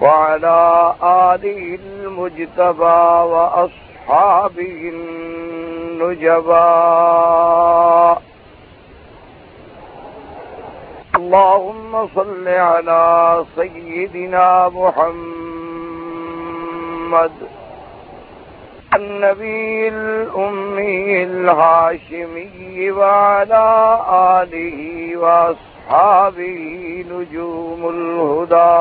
وعلى آله المجتبى وأصحابه النجبى. اللهم صل على سيدنا محمد، النبي الأمي الهاشمي، وعلى آله وأصحابه أصحابه نجوم الهدى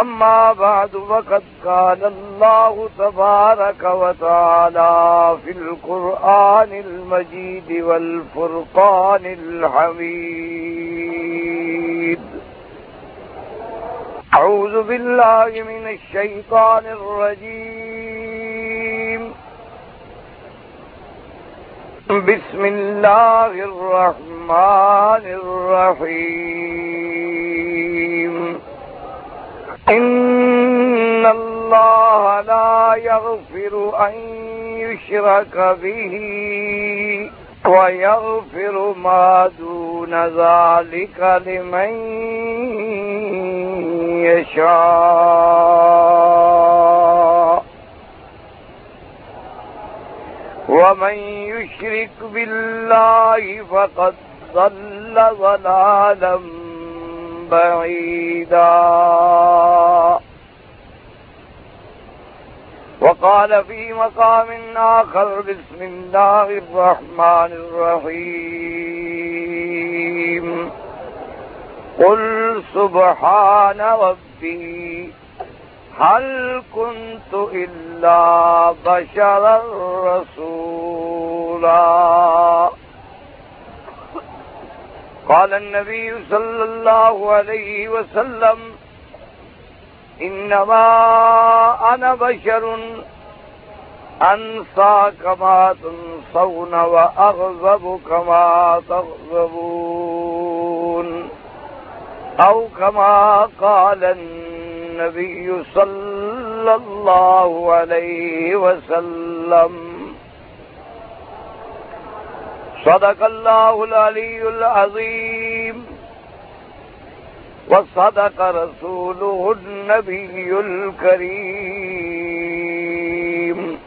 أما بعد فقد قال الله تبارك وتعالى في القرآن المجيد والفرقان الحميد أعوذ بالله من الشيطان الرجيم بسم الله الرحمن الرحيم. إن الله لا يغفر أن يشرك به ويغفر ما دون ذلك لمن يشاء. ومن يشرك بالله فقد ضل ضلالا بعيدا. وقال في مقام آخر بسم الله الرحمن الرحيم. قل سبحان ربي، هل كنت إلا بشرا رسولا رسولا. قال النبي صلى الله عليه وسلم، إنما أنا بشر أنسى كما تنصون وأغضب كما تغضبون، أو كما قال النبي صلى الله عليه وسلم. صدق الله العلي العظيم وصدق رسوله النبي الكريم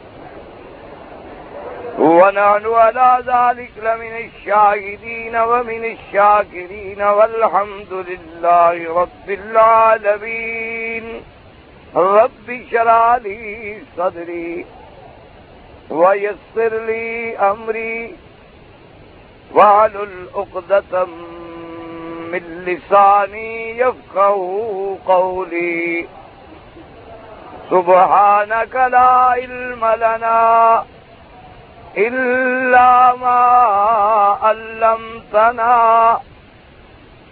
ونحن على ذلك لمن الشاهدين ومن الشاكرين والحمد لله رب العالمين رب شرع لي صدري ويسر لي أمري وعلى الأقدة من لساني يفقه قولي. سبحانك لا علم لنا إلا ما علمتنا.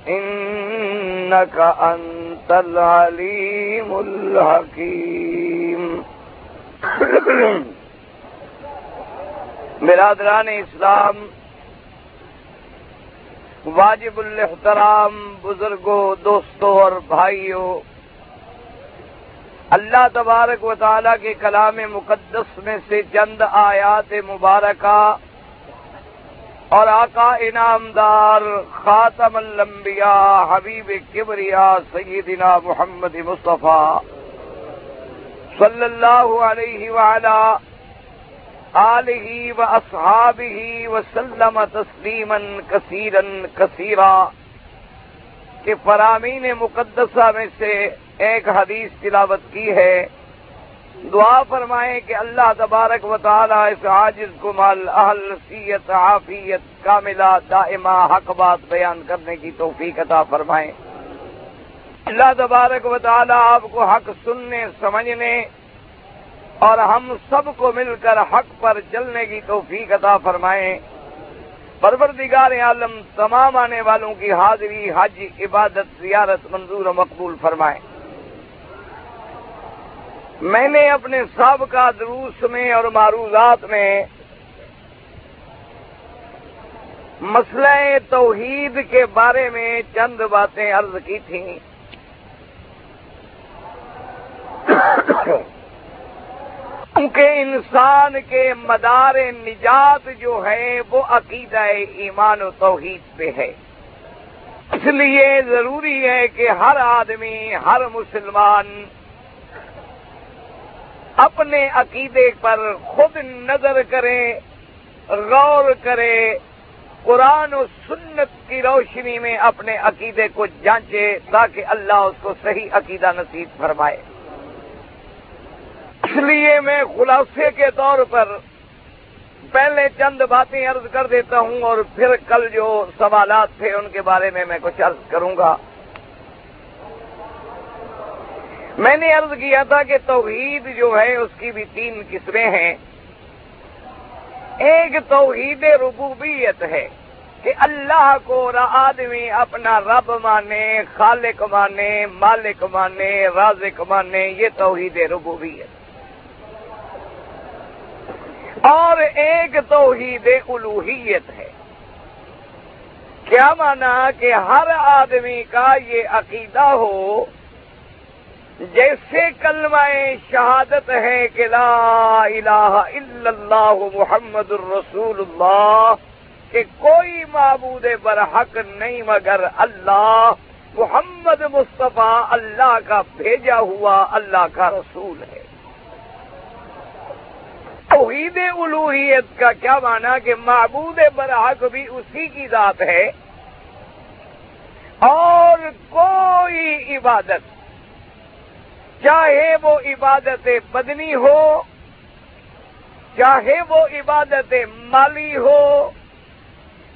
إنك أنت العليم الحكيم. برادران اسلام واجب الاحترام بزرگوں، دوستوں اور بھائیوں۔ اللہ تبارک و تعالی کے کلام مقدس میں سے چند آیات مبارکہ اور آقا انعامدار خاتم الانبیاء حبیب کبریا سیدنا محمد مصطفیٰ صلی اللہ علیہ وعلا آلہ و اصحابہ وسلم تسلیما کثیرا کثیرا کہ فرامین مقدسہ میں سے ایک حدیث تلاوت کی ہے۔ دعا فرمائیں کہ اللہ تبارک و تعالی اس عاجز کو مال اہل نصیت عافیت کاملہ دائمہ حق بات بیان کرنے کی توفیق عطا فرمائیں۔ اللہ تبارک و تعالی آپ کو حق سننے، سمجھنے اور ہم سب کو مل کر حق پر چلنے کی توفیق عطا فرمائیں۔ پروردگار عالم، تمام آنے والوں کی حاضری، حج، عبادت، زیارت منظور و مقبول فرمائیں۔ میں نے اپنے سابقہ دروس میں اور معروضات میں مسئلہ توحید کے بارے میں چند باتیں عرض کی تھیں۔ کیونکہ انسان کے مدار نجات جو ہے وہ عقیدہ ایمان و توحید پہ ہے۔ اس لیے ضروری ہے کہ ہر آدمی، ہر مسلمان اپنے عقیدے پر خود نظر کرے، غور کرے، قرآن و سنت کی روشنی میں اپنے عقیدے کو جانچے تاکہ اللہ اس کو صحیح عقیدہ نصیب فرمائے۔ اس لیے میں خلاصے کے طور پر پہلے چند باتیں عرض کر دیتا ہوں اور پھر کل جو سوالات تھے ان کے بارے میں میں کچھ عرض کروں گا۔ میں نے عرض کیا تھا کہ توحید جو ہے اس کی بھی تین قسمیں ہیں۔ ایک توحید ربوبیت ہے کہ اللہ کو آدمی اپنا رب مانے، خالق مانے، مالک مانے، رازق مانے، یہ توحید ربوبیت۔ اور ایک توحید الوحیت ہے۔ کیا مانا کہ ہر آدمی کا یہ عقیدہ ہو، جیسے کلمہ شہادت ہے کہ لا الہ الا اللہ محمد الرسول اللہ، کہ کوئی معبود برحق نہیں مگر اللہ، محمد مصطفیٰ اللہ کا بھیجا ہوا اللہ کا رسول ہے۔ توحید الوحیت کا کیا مانا کہ معبود برحق بھی اسی کی ذات ہے؟ اور کوئی عبادت، چاہے وہ عبادت بدنی ہو، چاہے وہ عبادت مالی ہو،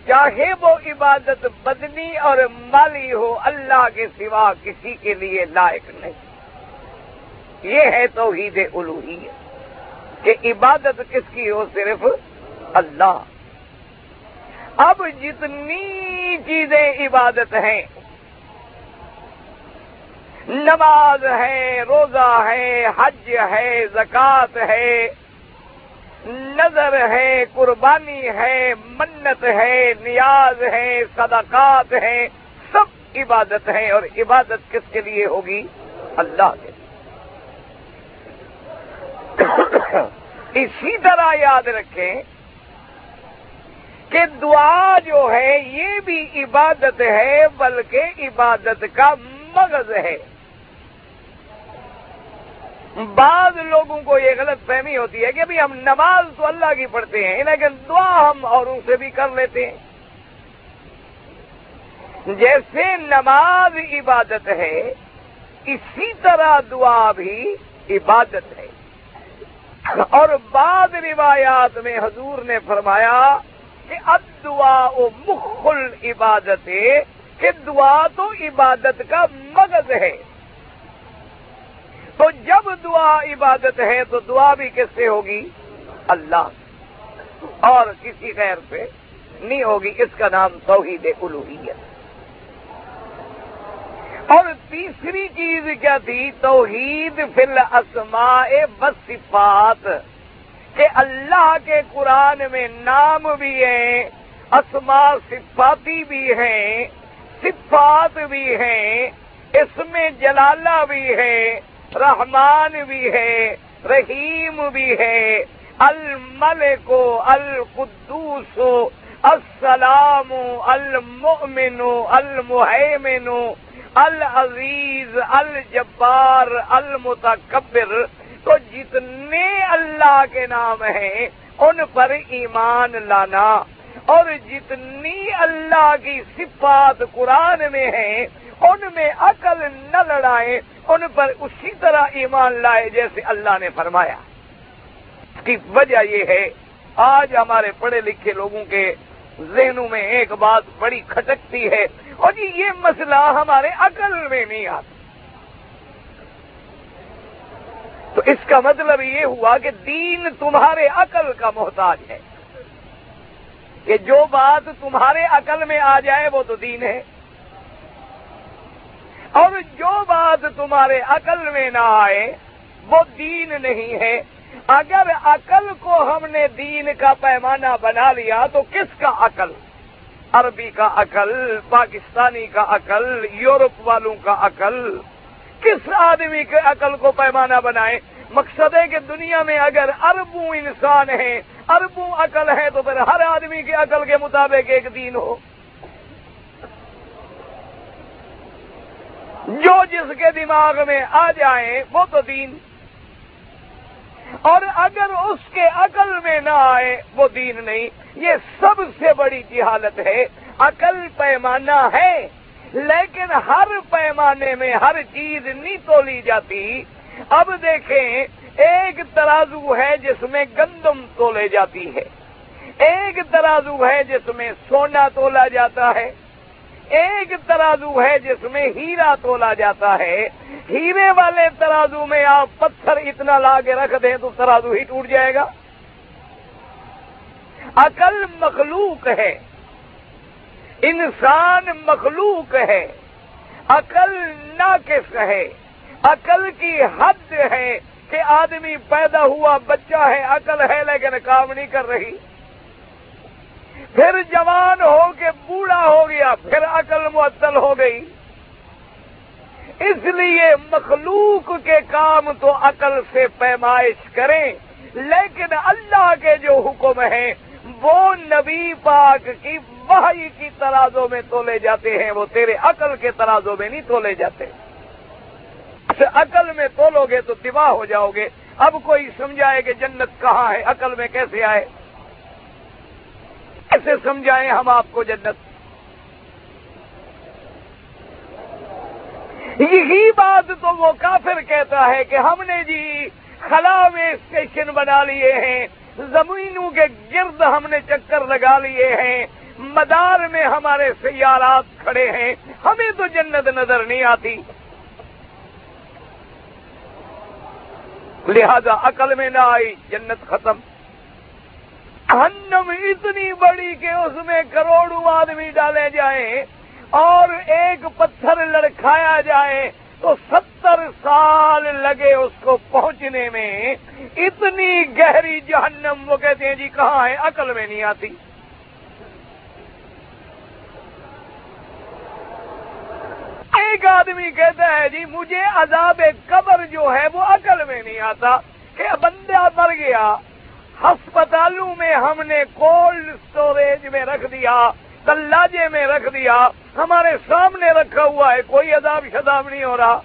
چاہے وہ عبادت بدنی اور مالی ہو، اللہ کے سوا کسی کے لیے لائق نہیں۔ یہ ہے توحید الوحی کہ عبادت کس کی ہو؟ صرف اللہ۔ اب جتنی چیزیں عبادت ہیں، نماز ہے، روزہ ہے، حج ہے، زکوٰۃ ہے نظر ہے، قربانی ہے، منت ہے، نیاز ہے، صدقات ہے، سب عبادت ہے اور عبادت کس کے لیے ہوگی؟ اللہ کے اسی طرح یاد رکھیں کہ دعا جو ہے یہ بھی عبادت ہے، بلکہ عبادت کا مغز ہے۔ بعض لوگوں کو یہ غلط فہمی ہوتی ہے کہ ابھی ہم نماز تو اللہ کی پڑھتے ہیں، لیکن دعا ہم اوروں سے بھی کر لیتے ہیں۔ جیسے نماز عبادت ہے، اسی طرح دعا بھی عبادت ہے۔ اور بعض روایات میں حضور نے فرمایا کہ اب دعا و مخل عبادت ہے کہ دعا تو عبادت کا مغز ہے۔ تو جب دعا عبادت ہے تو دعا بھی کس سے ہوگی؟ اللہ۔ اور کسی غیر سے نہیں ہوگی، اس کا نام توحید الوحیت اور تیسری چیز کیا تھی؟ توحید فل اسماء بصفات کہ اللہ کے قرآن میں نام بھی ہیں اسما صفاتی بھی ہیں، صفات بھی ہیں اس میں جلالہ بھی ہے، رحمان بھی ہے، رحیم بھی ہے، الملک، القدوس، السلام، المؤمن المحمن العزیز، الجبار، المتکبر، تو جتنے اللہ کے نام ہیں، ان پر ایمان لانا۔ اور جتنی اللہ کی صفات قرآن میں ہیں، ان میں عقل نہ لڑائیں، ان پر اسی طرح ایمان لائے جیسے اللہ نے فرمایا۔ اس کی وجہ یہ ہے، آج ہمارے پڑھے لکھے لوگوں کے ذہنوں میں ایک بات بڑی کھٹکتی ہے۔ اور جی یہ مسئلہ ہمارے عقل میں نہیں آتا۔ تو اس کا مطلب یہ ہوا کہ دین تمہارے عقل کا محتاج ہے۔ کہ جو بات تمہارے عقل میں آ جائے وہ تو دین ہے۔ اور جو بات تمہارے عقل میں نہ آئے وہ دین نہیں ہے۔ اگر عقل کو ہم نے دین کا پیمانہ بنا لیا تو کس کا عقل؟ عربی کا عقل، پاکستانی کا عقل، یورپ والوں کا عقل۔ کس آدمی کے عقل کو پیمانہ بنائے؟ مقصد ہے کہ دنیا میں اگر اربوں انسان ہیں اربوں عقل ہے تو پھر ہر آدمی کے عقل کے مطابق ایک دین ہو۔ جو جس کے دماغ میں آ جائیں وہ تو دین۔ اور اگر اس کے عقل میں نہ آئے، وہ دین نہیں۔ یہ سب سے بڑی جہالت ہے۔ عقل پیمانہ ہے، لیکن ہر پیمانے میں ہر چیز نہیں تولی جاتی۔ اب دیکھیں، ایک ترازو ہے جس میں گندم تولے جاتی ہے۔ ایک ترازو ہے جس میں سونا تولا جاتا ہے۔ ایک ترازو ہے جس میں ہیرا تولا جاتا ہے۔ ہیرے والے ترازو میں آپ پتھر اتنا لا کے رکھ دیں تو ترازو ہی ٹوٹ جائے گا۔ عقل مخلوق ہے۔ انسان مخلوق ہے۔ عقل ناقص ہے۔ عقل کی حد ہے کہ آدمی پیدا ہوا بچہ ہے، عقل ہے لیکن کام نہیں کر رہی۔ پھر جوان ہو کے بوڑھا ہو گیا، پھر عقل معطل ہو گئی۔ اس لیے مخلوق کے کام تو عقل سے پیمائش کریں، لیکن اللہ کے جو حکم ہیں، وہ نبی پاک کی وحی کی ترازوں میں تولے جاتے ہیں، وہ تیرے عقل کے ترازوں میں نہیں تولے جاتے۔ عقل میں تولو گے تو تباہ ہو جاؤ گے۔ اب کوئی سمجھائے کہ جنت کہاں ہے، عقل میں کیسے آئے؟ کیسے سمجھائیں ہم آپ کو جنت یہی بات تو وہ کافر کہتا ہے کہ ہم نے جی خلا میں اسٹیشن بنا لیے ہیں، زمینوں کے گرد ہم نے چکر لگا لیے ہیں، مدار میں ہمارے سیارات کھڑے ہیں، ہمیں تو جنت نظر نہیں آتی۔ لہذا عقل میں نہ آئی، جنت ختم۔ ہنم اتنی بڑی کہ اس میں کروڑوں آدمی ڈالے جائیں اور ایک پتھر لڑکھایا جائے تو ستر سال لگے اس کو پہنچنے میں۔ اتنی گہری جہنم، وہ کہتے ہیں جی کہاں ہے؟ عقل میں نہیں آتی۔ ایک آدمی کہتا ہے جی مجھے عذاب قبر جو ہے وہ عقل میں نہیں آتا کہ بندہ مر گیا۔ ہسپتالوں میں ہم نے کولڈ اسٹوریج میں رکھ دیا، تلاجے میں رکھ دیا، ہمارے سامنے رکھا ہوا ہے، کوئی عذاب شداب نہیں ہو رہا۔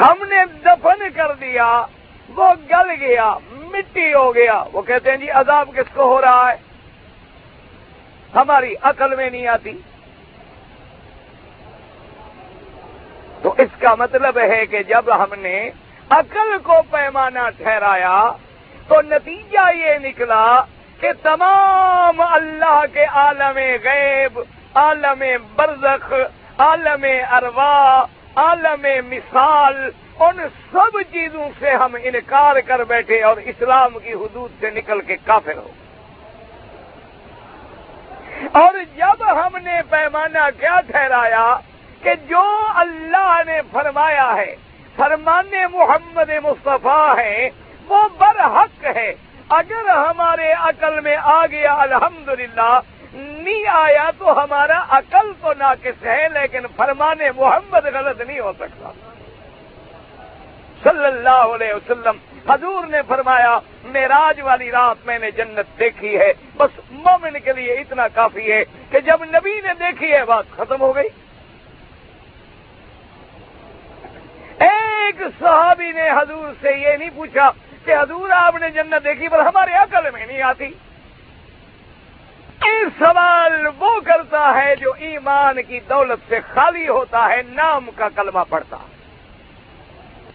ہم نے دفن کر دیا، وہ گل گیا، مٹی ہو گیا۔ وہ کہتے ہیں جی عذاب کس کو ہو رہا ہے؟ ہماری عقل میں نہیں آتی۔ تو اس کا مطلب ہے کہ جب ہم نے عقل کو پیمانہ ٹھہرایا تو نتیجہ یہ نکلا کہ تمام اللہ کے عالم غیب، عالم برزخ، عالم اروا، عالم مثال، ان سب چیزوں سے ہم انکار کر بیٹھے اور اسلام کی حدود سے نکل کے کافر ہو اور جب ہم نے پیمانہ کیا ٹھہرایا کہ جو اللہ نے فرمایا ہے فرمان محمد مصطفیٰ ہے، وہ برحق ہے۔ اگر ہمارے عقل میں آ گیا، الحمدللہ نہیں آیا تو ہمارا عقل تو ناقص ہے، لیکن فرمان محمد غلط نہیں ہو سکتا۔ صلی اللہ علیہ وسلم، حضور نے فرمایا میراج والی رات میں نے جنت دیکھی ہے۔ بس مومن کے لیے اتنا کافی ہے کہ جب نبی نے دیکھی ہے، بات ختم ہو گئی۔ ایک صحابی نے حضور سے یہ نہیں پوچھا کہ حضور آپ نے جنت دیکھی پر ہمارے عقل میں نہیں آتی۔ سوال وہ کرتا ہے جو ایمان کی دولت سے خالی ہوتا ہے، نام کا کلمہ پڑتا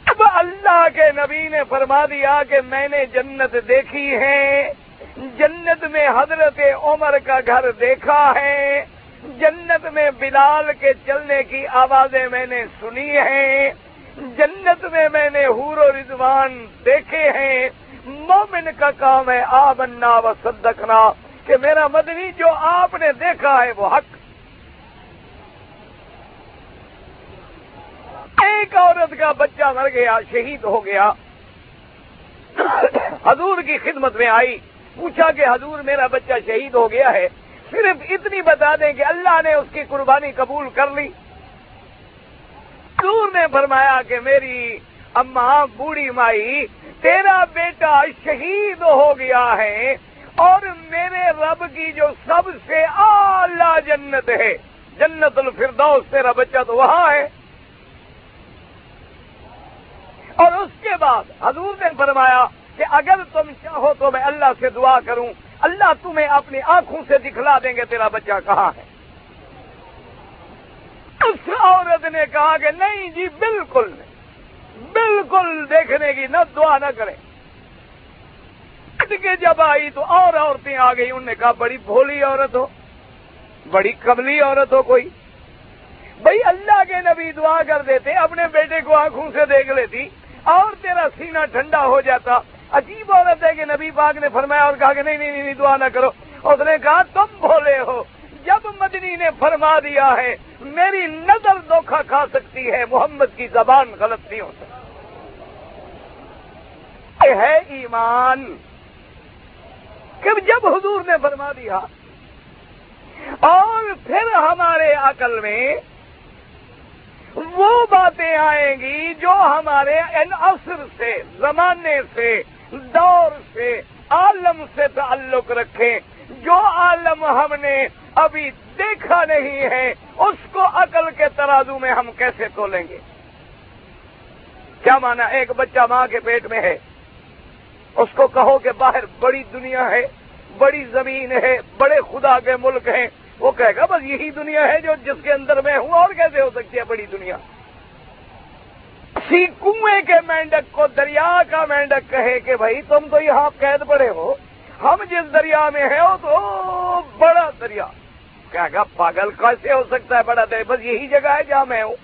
اب اللہ کے نبی نے فرما دیا کہ میں نے جنت دیکھی ہے، جنت میں حضرت عمر کا گھر دیکھا ہے، جنت میں بلال کے چلنے کی آوازیں میں نے سنی ہیں۔ جنت میں میں نے حور و رضوان دیکھے ہیں۔ مومن کا کام ہے آ بننا و صدقنا، کہ میرا مدنی جو آپ نے دیکھا ہے وہ حق۔ ایک عورت کا بچہ مر گیا، شہید ہو گیا۔ حضور کی خدمت میں آئی، پوچھا کہ حضور میرا بچہ شہید ہو گیا ہے۔ صرف اتنی بتا دیں کہ اللہ نے اس کی قربانی قبول کر لی۔ حضور نے فرمایا کہ میری اماں بوڑھی مائی، تیرا بیٹا شہید ہو گیا ہے اور میرے رب کی جو سب سے اعلی جنت ہے، جنت الفردوس تیرا بچہ تو وہاں ہے۔ اور اس کے بعد حضور نے فرمایا کہ اگر تم چاہو تو میں اللہ سے دعا کروں، اللہ تمہیں اپنی آنکھوں سے دکھلا دیں گے تیرا بچہ کہاں ہے۔ اس عورت نے کہا کہ نہیں جی بالکل نہیں۔ بالکل دیکھنے کی نہ دعا نہ کریں کے جب آئی تو اور عورتیں آ گئی انہوں نے کہا، بڑی بھولی عورت ہو، بڑی قبلی عورت ہو کوئی۔ بھائی اللہ کے نبی دعا کر دیتے، اپنے بیٹے کو آنکھوں سے دیکھ لیتی، اور تیرا سینہ ٹھنڈا ہو جاتا۔ عجیب عورت ہے کہ نبی پاک نے فرمایا اور کہا کہ نہیں نہیں نہیں، دعا نہ کرو۔ اس نے کہا، تم بھولے ہو۔ جب مدنی نے فرما دیا ہے، میری نظر دھوکھا کھا سکتی ہے، محمد کی زبان غلط نہیں ہو سکتی۔ ہے ایمان۔ کہ جب حضور نے فرما دیا، اور پھر ہمارے عقل میں وہ باتیں آئیں گی جو ہمارے ان اثر سے، زمانے سے، دور سے، عالم سے تعلق رکھیں۔ جو عالم ہم نے ابھی دیکھا نہیں ہے، اس کو عقل کے ترازو میں ہم کیسے تولیں گے؟ کیا مانا ایک بچہ ماں کے پیٹ میں ہے؟ اس کو کہو کہ باہر بڑی دنیا ہے، بڑی زمین ہے، بڑے خدا کے ملک ہیں۔ وہ کہے گا، بس یہی دنیا ہے جو جس کے اندر میں ہوں، اور کیسے ہو سکتی ہے بڑی دنیا؟ سی کنویں کے مینڈک کو دریا کا مینڈک کہے کہ بھائی تم تو یہاں قید پڑے ہو۔ ہم جس دریا میں ہیں، وہ تو بڑا دریا۔ کیا گا، پاگل کیسے ہو سکتا ہے بڑا دریا؟ بس یہی جگہ ہے جہاں میں ہوں۔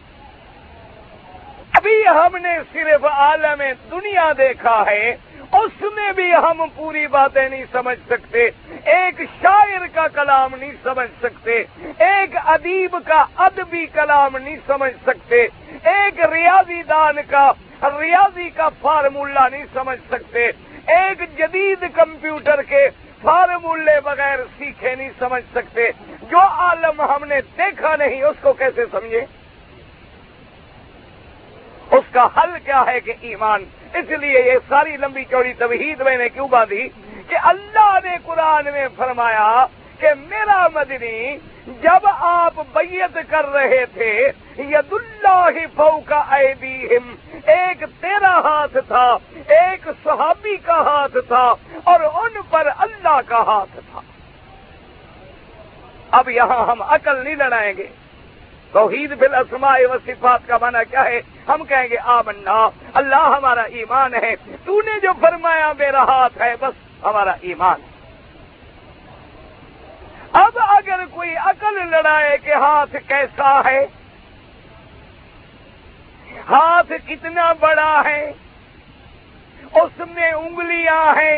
ابھی ہم نے صرف عالم دنیا دیکھا ہے، اس میں بھی ہم پوری باتیں نہیں سمجھ سکتے۔ ایک شاعر کا کلام نہیں سمجھ سکتے، ایک ادیب کا ادبی کلام نہیں سمجھ سکتے، ایک ریاضی دان کا، ریاضی کا فارمولہ نہیں سمجھ سکتے۔ ایک جدید کمپیوٹر کے فارمولے بغیر سیکھے نہیں سمجھ سکتے۔ جو عالم ہم نے دیکھا نہیں، اس کو کیسے سمجھے؟ اس کا حل کیا ہے کہ ایمان؟ اس لیے یہ ساری لمبی چوڑی توحید میں نے کیوں باندھی کہ اللہ نے قرآن میں فرمایا کہ میرا مدنی جب آپ بیت کر رہے تھے ید اللہ فو کا ایک تیرا ہاتھ تھا، ایک صحابی کا ہاتھ تھا، اور ان پر اللہ کا ہاتھ تھا۔ اب یہاں ہم عقل نہیں لڑائیں گے۔ توحید بل اسماء و صفات کا معنی کیا ہے؟ ہم کہیں گے، آمنا، اللہ ہمارا ایمان ہے، تو نے جو فرمایا، میرا ہاتھ ہے، بس ہمارا ایمان۔ ہے اب اگر کوئی عقل لڑائے کہ ہاتھ کیسا ہے، ہاتھ کتنا بڑا ہے، اس میں انگلیاں ہیں،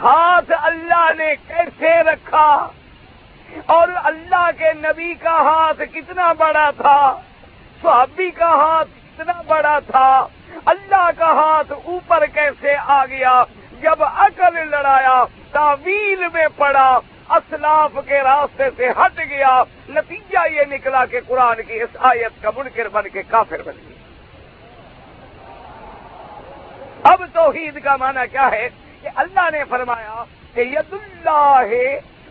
ہاتھ اللہ نے کیسے رکھا، اور اللہ کے نبی کا ہاتھ کتنا بڑا تھا، صحابی کا ہاتھ کتنا بڑا تھا، اللہ کا ہاتھ اوپر کیسے آ گیا، جب عقل لڑایا، تعویل میں پڑا اسلاف کے راستے سے ہٹ گیا، نتیجہ یہ نکلا کہ قرآن کی اس آیت کا منکر بن کے کافر بن گیا۔ اب توحید کا معنی کیا ہے؟ کہ اللہ نے فرمایا کہ ید اللہ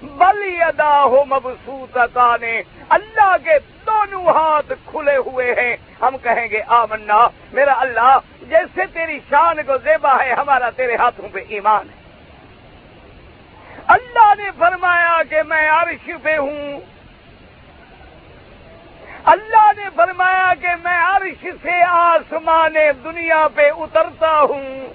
بل ادا ہو مبسوط نے اللہ کے دونوں ہاتھ کھلے ہوئے ہیں۔ ہم کہیں گے، آمنا، میرا اللہ، جیسے تیری شان کو زیبا ہے، ہمارا تیرے ہاتھوں پہ ایمان ہے۔ اللہ نے فرمایا کہ میں عرش پہ ہوں۔ اللہ نے فرمایا کہ میں عرش سے آسمان دنیا پہ اترتا ہوں۔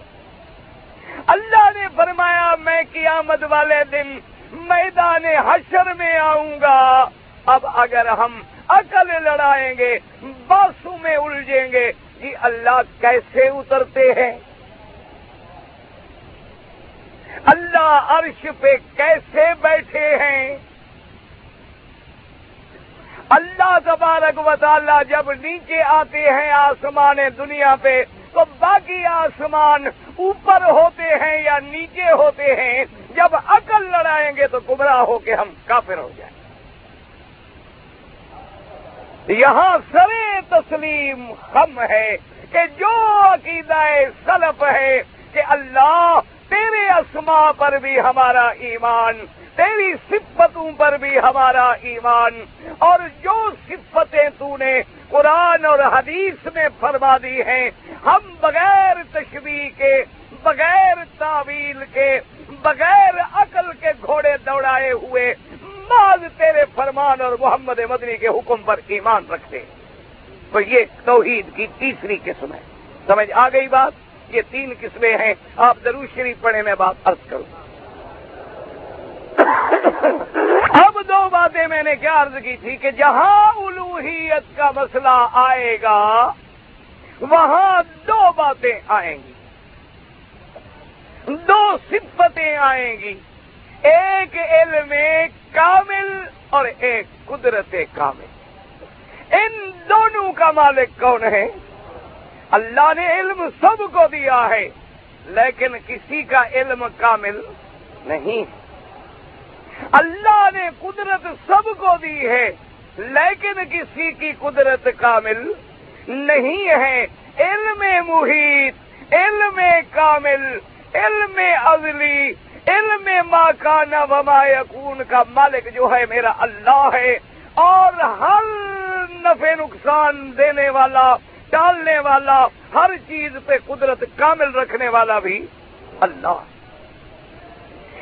اللہ نے فرمایا میں قیامت والے دن میدان حشر میں آؤں گا۔ اب اگر ہم عقل لڑائیں گے باسو میں الجھیں گے کہ اللہ کیسے اترتے ہیں؟ اللہ عرش پہ کیسے بیٹھے ہیں؟ اللہ تبارک و تعالی جب نیچے آتے ہیں آسمان دنیا پہ، تو باقی آسمان اوپر ہوتے ہیں یا نیچے ہوتے ہیں؟ جب عقل لڑائیں گے تو گمراہ ہو کے ہم کافر ہو جائیں یہاں سر تسلیم خم ہے کہ جو عقیدہ سلف ہے کہ اللہ تیرے اسما پر بھی ہمارا ایمان، تیری صفتوں پر بھی ہمارا ایمان۔ اور جو صفتیں تو نے قرآن اور حدیث میں فرما دی ہیں، ہم بغیر تشبیح کے، بغیر تعویل کے، بغیر عقل کے گھوڑے دوڑائے ہوئے ماض تیرے فرمان اور محمد مدنی کے حکم پر ایمان رکھتے۔ تو یہ توحید کی تیسری قسم ہے۔ سمجھ آ گئی بات؟ یہ تین قسمیں ہیں، آپ ضرور شریف پڑھے میں بات عرض کروں۔ اب دو باتیں میں نے کیا عرض کی تھی کہ جہاں الوحیت کا مسئلہ آئے گا، وہاں دو باتیں آئیں گی۔ دو صفتیں آئیں گی۔ ایک علم کامل اور ایک قدرت کامل۔ ان دونوں کا مالک کون ہے؟ اللہ نے علم سب کو دیا ہے، لیکن کسی کا علم کامل نہیں۔ اللہ نے قدرت سب کو دی ہے، لیکن کسی کی قدرت کامل نہیں ہے۔ علم محیط، علم کامل، علم ازلی، علم ماں کا وما یکون کا مالک جو ہے میرا اللہ ہے۔ اور ہر نفع نقصان دینے والا ٹالنے والا، ہر چیز پہ قدرت کامل رکھنے والا بھی اللہ۔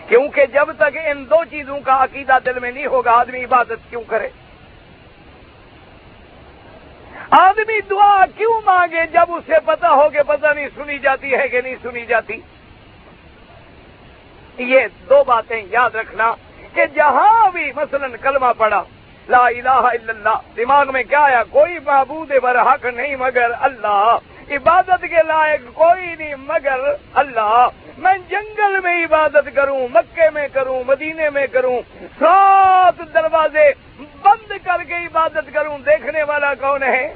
کیونکہ جب تک ان دو چیزوں کا عقیدہ دل میں نہیں ہوگا، آدمی عبادت کیوں کرے؟ آدمی دعا کیوں مانگے جب اسے پتا ہو کہ پتہ نہیں سنی جاتی ہے کہ نہیں سنی جاتی؟ یہ دو باتیں یاد رکھنا کہ جہاں بھی مثلا کلمہ پڑا لا الہ الا اللہ. دماغ میں کیا آیا؟ کوئی معبود برحق نہیں مگر اللہ. عبادت کے لائق کوئی نہیں مگر اللہ. میں جنگل میں عبادت کروں مکے میں کروں، مدینے میں کروں. سات دروازے بند کر کے عبادت کروں. دیکھنے والا کون ہے؟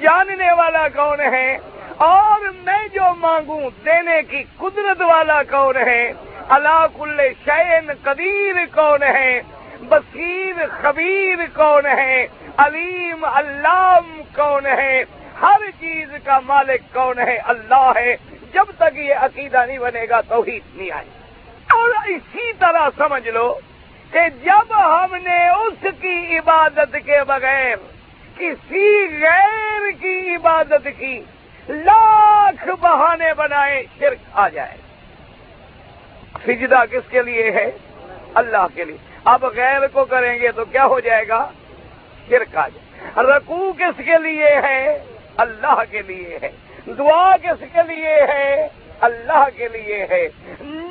جاننے والا کون ہے؟ اور میں جو مانگوں دینے کی قدرت والا کون ہے؟ اللہ کل شین قدیر کون ہے؟ بصیر خبیر کون ہے؟ علیم علام کون ہے؟ ہر چیز کا مالک کون ہے؟ اللہ ہے۔ جب تک یہ عقیدہ نہیں بنے گا تو نہیں آئے اور اسی طرح سمجھ لو کہ جب ہم نے اس کی عبادت کے بغیر کسی غیر کی عبادت کی لاکھ بہانے بنائے، شرک آ جائے۔ سجدہ کس کے لیے ہے؟ اللہ کے لیے۔ اب غیر کو کریں گے تو کیا ہو جائے گا شرک آ جائے رکوع کس کے لیے ہے اللہ کے لیے ہے دعا کس کے لیے ہے اللہ کے لیے ہے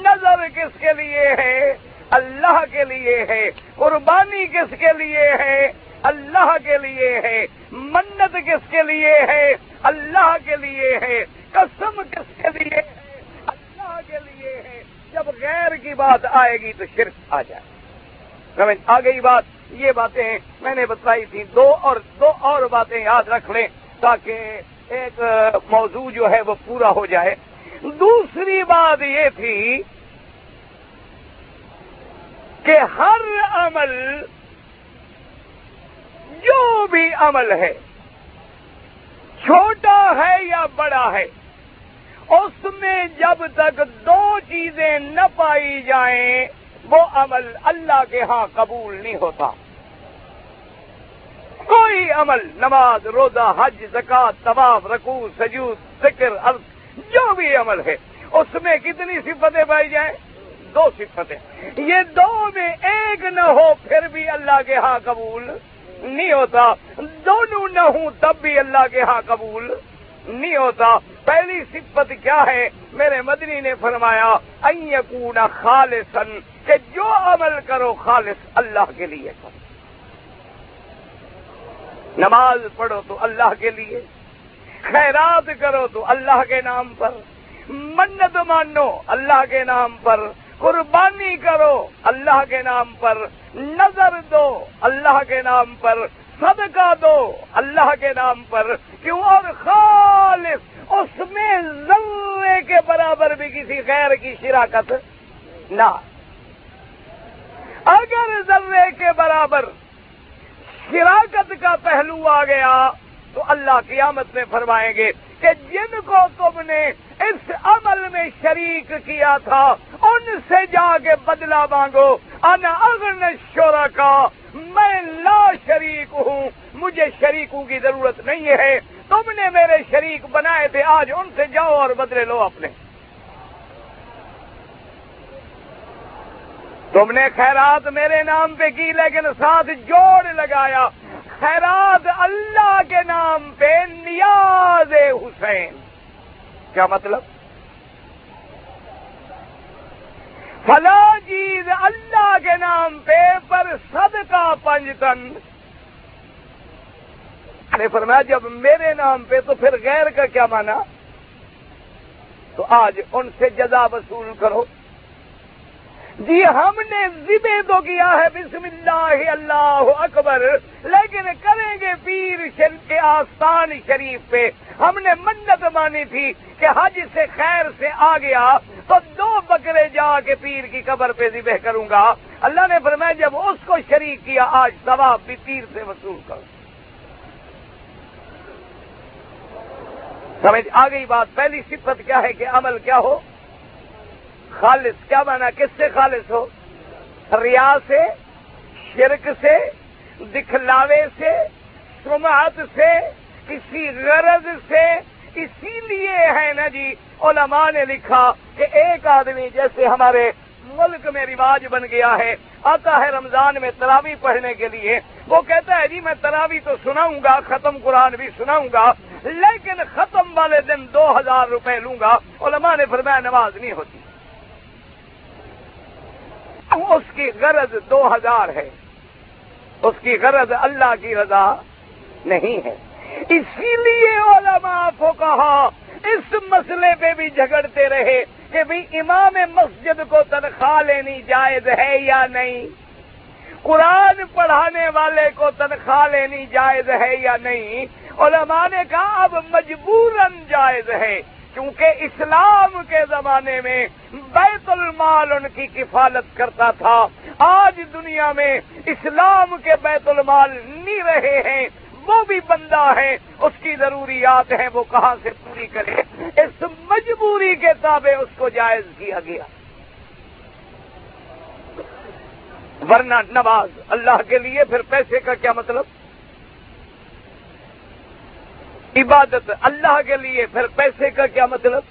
نظر کس کے لیے ہے اللہ کے لیے ہے قربانی کس کے لیے ہے اللہ کے لیے ہے منت کس کے لیے ہے اللہ کے لیے ہے قسم کس کے لیے ہے اللہ کے لیے ہے جب غیر کی بات آئے گی تو شرک آ جائے سمجھ آ گئی بات، یہ باتیں میں نے بتائی تھی دو اور دو اور باتیں یاد رکھ لیں تاکہ ایک موضوع جو ہے وہ پورا ہو جائے۔ دوسری بات یہ تھی کہ ہر عمل، جو بھی عمل ہے، چھوٹا ہے یا بڑا ہے، اس میں جب تک دو چیزیں نہ پائی جائیں وہ عمل اللہ کے ہاں قبول نہیں ہوتا۔ کوئی عمل، نماز، روزہ، حج زکات طواف، رکوع، سجود، ذکر جو بھی عمل ہے، اس میں کتنی صفتیں پائی جائیں؟ دو صفتیں۔ یہ دو میں ایک نہ ہو پھر بھی اللہ کے ہاں قبول نہیں ہوتا۔ دونوں نہ ہوں تب بھی اللہ کے ہاں قبول نہیں ہوتا۔ پہلی صفت کیا ہے؟ میرے مدنی نے فرمایا این خالصن کہ جو عمل کرو خالص اللہ کے لیے کرو۔ نماز پڑھو تو اللہ کے لیے، خیرات کرو تو اللہ کے نام پر، منت مانو اللہ کے نام پر، قربانی کرو اللہ کے نام پر، نظر دو اللہ کے نام پر صدقہ دو اللہ کے نام پر کیوں اور خالص اس میں ذرے کے برابر بھی کسی غیر کی شراکت نہ اگر ذرے کے برابر شراکت کا پہلو آ گیا تو اللہ قیامت میں فرمائیں گے کہ جن کو تم نے اس عمل میں شریک کیا تھا، ان سے جا کے بدلہ مانگو۔ انا اغن شورا کا، میں لا شریک ہوں، مجھے شریکوں کی ضرورت نہیں ہے۔ تم نے میرے شریک بنائے تھے، آج ان سے جاؤ اور بدلے لو اپنے۔ تم نے خیرات میرے نام پہ کی، لیکن ساتھ جوڑ لگایا۔ خیرات اللہ کے نام پہ، نیاز حسین۔ کیا مطلب؟ فلا چیز اللہ کے نام پہ پر سب کا پنجتن۔ نے فرمایا جب میرے نام پہ تو پھر غیر کا کیا مانا؟ تو آج ان سے جزا وصول کرو۔ جی ہم نے ذبے تو کیا ہے، بسم اللہ اللہ اکبر۔ لیکن کریں گے پیر کے آستان شریف پہ۔ ہم نے منت مانی تھی کہ حج سے خیر سے آ گیا تو دو بکرے جا کے پیر کی قبر پہ ذبح کروں گا۔ اللہ نے فرمایا، جب اس کو شریک کیا، آج ثواب بھی پیر سے وصول کرو سمجھ آ گئی بات، پہلی صفت کیا ہے کہ عمل کیا ہو؟ خالص، کیا مانا کس سے خالص ہو؟ ریا سے، شرک سے، دکھلاوے سے، سماعت سے، کسی غرض سے۔ اسی لیے ہے نا جی علماء نے لکھا کہ ایک آدمی جیسے ہمارے ملک میں رواج بن گیا ہے آتا ہے رمضان میں تراوی پڑھنے کے لیے۔ وہ کہتا ہے جی میں تراوی تو سناؤں گا، ختم قرآن بھی سناؤں گا، لیکن ختم والے دن دو ہزار روپے لوں گا۔ علماء نے فرمایا نماز نہیں ہوتی۔ اس کی غرض دو ہزار ہے۔ اس کی غرض اللہ کی رضا نہیں ہے۔ اسی لیے علماء کو کہا اس مسئلے پہ بھی جھگڑتے رہے کہ بھی امام مسجد کو تنخواہ لینی جائز ہے یا نہیں۔ قرآن پڑھانے والے کو تنخواہ لینی جائز ہے یا نہیں؟ علماء نے کہا اب مجبوراً جائز ہے۔ کیونکہ اسلام کے زمانے میں بیت المال ان کی کفالت کرتا تھا۔ آج دنیا میں اسلام کے بیت المال نہیں رہے ہیں، وہ بھی بندہ ہے، اس کی ضروریات ہیں، وہ کہاں سے پوری کرے۔ اس مجبوری کے تابع اس کو جائز کیا گیا۔ ورنہ نواز، اللہ کے لیے پھر پیسے کا کیا مطلب؟ عبادت اللہ کے لیے، پھر پیسے کا کیا مطلب؟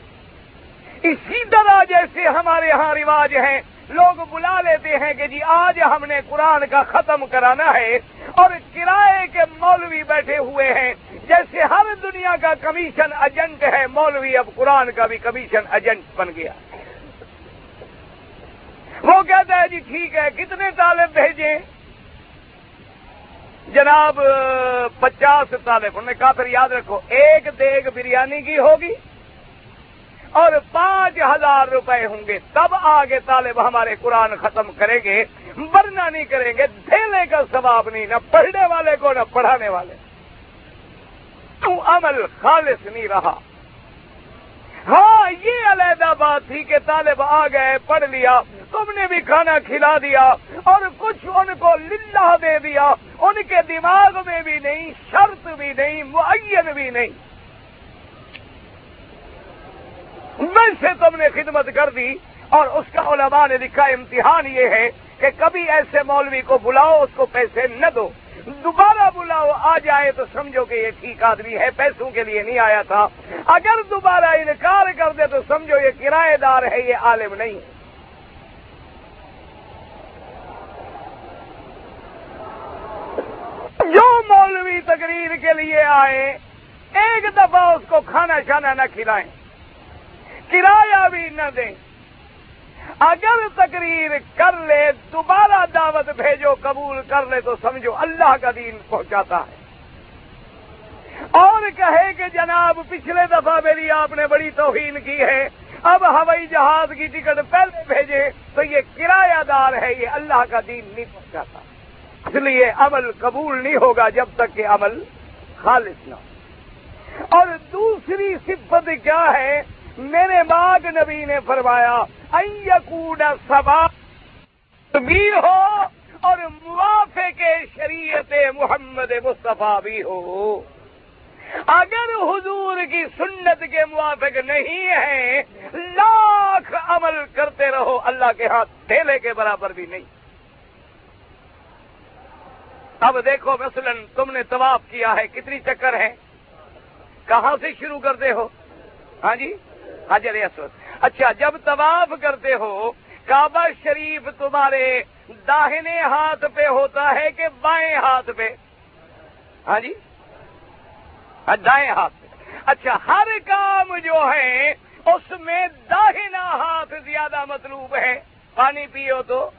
اسی طرح جیسے ہمارے ہاں رواج ہیں، لوگ بلا لیتے ہیں کہ جی آج ہم نے قرآن کا ختم کرانا ہے اور کرائے کے مولوی بیٹھے ہوئے ہیں۔ جیسے ہر دنیا کا کمیشن ایجنٹ ہے، مولوی اب قرآن کا بھی کمیشن ایجنٹ بن گیا۔ وہ کہتا ہے جی ٹھیک ہے، کتنے طالب بھیجیں؟ جناب پچاس طالب انہوں نے کہا پھر یاد رکھو، ایک دیگ بریانی کی ہوگی اور پانچ ہزار روپے ہوں گے۔ تب آگے طالب ہمارے قرآن ختم کریں گے، ورنہ نہیں کریں گے، دھیلے کا ثواب نہیں، نہ پڑھنے والے کو، نہ پڑھانے والے۔ تو عمل خالص نہیں رہا۔ ہاں یہ علیحدہ بات تھی کہ طالب آ گئے، پڑھ لیا، تم نے بھی کھانا کھلا دیا اور کچھ ان کو للہ دے دیا۔ ان کے دماغ میں بھی نہیں، شرط بھی نہیں، معین بھی نہیں۔ ویسے تم نے خدمت کر دی اور اس کا علماء نے لکھا، امتحان یہ ہے کہ کبھی ایسے مولوی کو بلاؤ، اس کو پیسے نہ دو۔ دوبارہ بلاؤ، آ جائے تو سمجھو کہ یہ ٹھیک آدمی ہے، پیسوں کے لیے نہیں آیا تھا۔ اگر دوبارہ انکار کر دے تو سمجھو یہ کرایہ دار ہے، یہ عالم نہیں۔ جو مولوی تقریر کے لیے آئے، ایک دفعہ اس کو کھانا شانا نہ کھلائیں۔ کرایہ بھی نہ دیں۔ اگر تقریر کر لے، دوبارہ دعوت بھیجو، قبول کر لے تو سمجھو اللہ کا دین پہنچاتا ہے۔ اور کہے کہ جناب، پچھلے دفعہ میری آپ نے بڑی توہین کی ہے۔ اب ہوائی جہاز کی ٹکٹ پہلے بھیجے تو یہ کرایہ دار ہے، یہ اللہ کا دین نہیں پہنچاتا۔ اس لیے عمل قبول نہیں ہوگا جب تک کہ عمل خالص نہ ہو۔ اور دوسری صفت کیا ہے؟ میرے باغ نبی نے فرمایا ایکوڈ سبا بھی ہو اور موافق شریعت محمد مصطفیٰ بھی ہو۔ اگر حضور کی سنت کے موافق نہیں ہے لاکھ عمل کرتے رہو، اللہ کے ہاتھ ٹھیلے کے برابر بھی نہیں۔ اب دیکھو، مثلا تم نے طواف کیا ہے، کتنی چکر ہے کہاں سے شروع کرتے ہو؟ ہاں جی؟ حجر اسود۔ اچھا جب طواف کرتے ہو، کعبہ شریف تمہارے داہنے ہاتھ پہ ہوتا ہے کہ بائیں ہاتھ پہ؟ ہاں جی؟ ہاں، دائیں ہاتھ پہ۔ اچھا ہر کام جو ہے، اس میں داہنا ہاتھ زیادہ مطلوب ہے۔ پانی پیو تو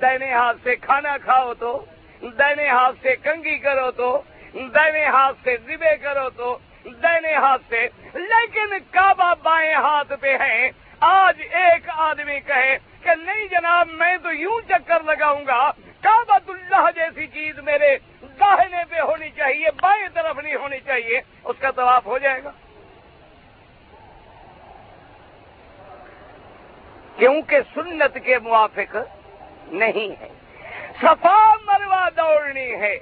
دہنے ہاتھ سے کھانا کھاؤ تو دہنے ہاتھ سے کنگی کرو تو دہنے ہاتھ سے ذبے کرو تو دہنے ہاتھ سے، لیکن کعبہ بائیں ہاتھ پہ ہے۔ آج ایک آدمی کہے کہ، نہیں جناب، میں تو یوں چکر لگاؤں گا کعبۃ اللہ جیسی چیز میرے داہنے پہ ہونی چاہیے، بائیں طرف نہیں ہونی چاہیے، اس کا طواف ہو جائے گا۔ کیونکہ سنت کے موافق نہیں ہے۔ صفا مروا دوڑنی ہے۔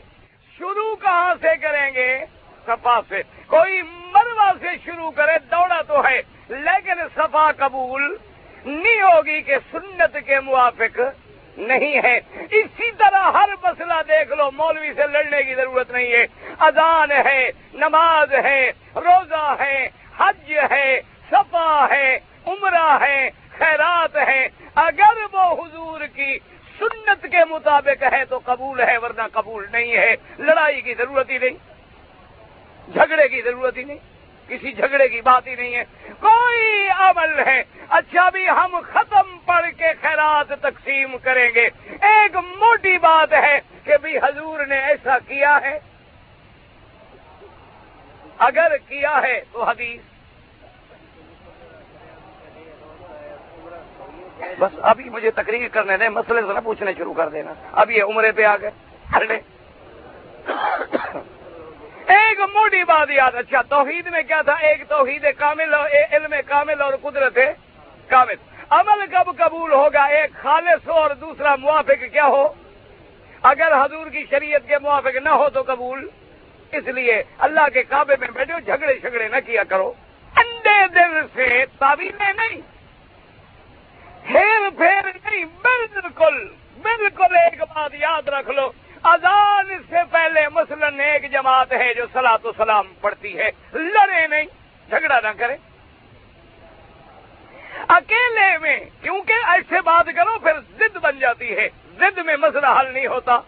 شروع کہاں سے کریں گے؟ صفا سے، کوئی مروا سے شروع کرے، دوڑا تو ہے۔ لیکن صفا قبول نہیں ہوگی کہ سنت کے موافق نہیں ہے۔ اسی طرح ہر مسئلہ دیکھ لو، مولوی سے لڑنے کی ضرورت نہیں ہے۔ اذان ہے، نماز ہے، روزہ ہے، حج ہے، صفا ہے، عمرہ ہے، خیرات ہے۔ اگر وہ حضور کی سنت کے مطابق ہے تو قبول ہے، ورنہ قبول نہیں ہے۔ لڑائی کی ضرورت ہی نہیں۔ جھگڑے کی ضرورت ہی نہیں، کسی جھگڑے کی بات ہی نہیں ہے۔ کوئی عمل ہے۔ اچھا بھی ہم ختم پڑھ کے خیرات تقسیم کریں گے۔ ایک موٹی بات ہے کہ بھی حضور نے ایسا کیا ہے۔ اگر کیا ہے تو حدیث۔ بس ابھی مجھے تقریر کرنے دیں، مسئلے سے نہ پوچھنے شروع کر دینا۔ اب یہ عمرے پہ آ گئے۔ ایک موٹی بات یاد اچھا توحید میں کیا تھا؟ ایک توحید کامل اور علم کامل اور قدرت کامل۔ عمل کب قبول ہوگا؟ ایک خالص ہو اور دوسرا موافق کیا ہو؟ اگر حضور کی شریعت کے موافق نہ ہو تو قبول۔ اس لیے اللہ کے کعبے میں بیٹھے جھگڑے جھگڑے نہ کیا کرو۔ انڈے دل سے تعبیریں نہیں پھر پھر نہیں، بالکل بالکل ایک بات یاد رکھ لو۔ اذان سے پہلے مثلا ایک جماعت ہے جو سلا تو سلام پڑتی ہے، لڑے نہیں، جھگڑا نہ کرے۔ اکیلے میں، کیونکہ ایسے بات کرو پھر ضد بن جاتی ہے، ضد میں مسئلہ حل نہیں ہوتا۔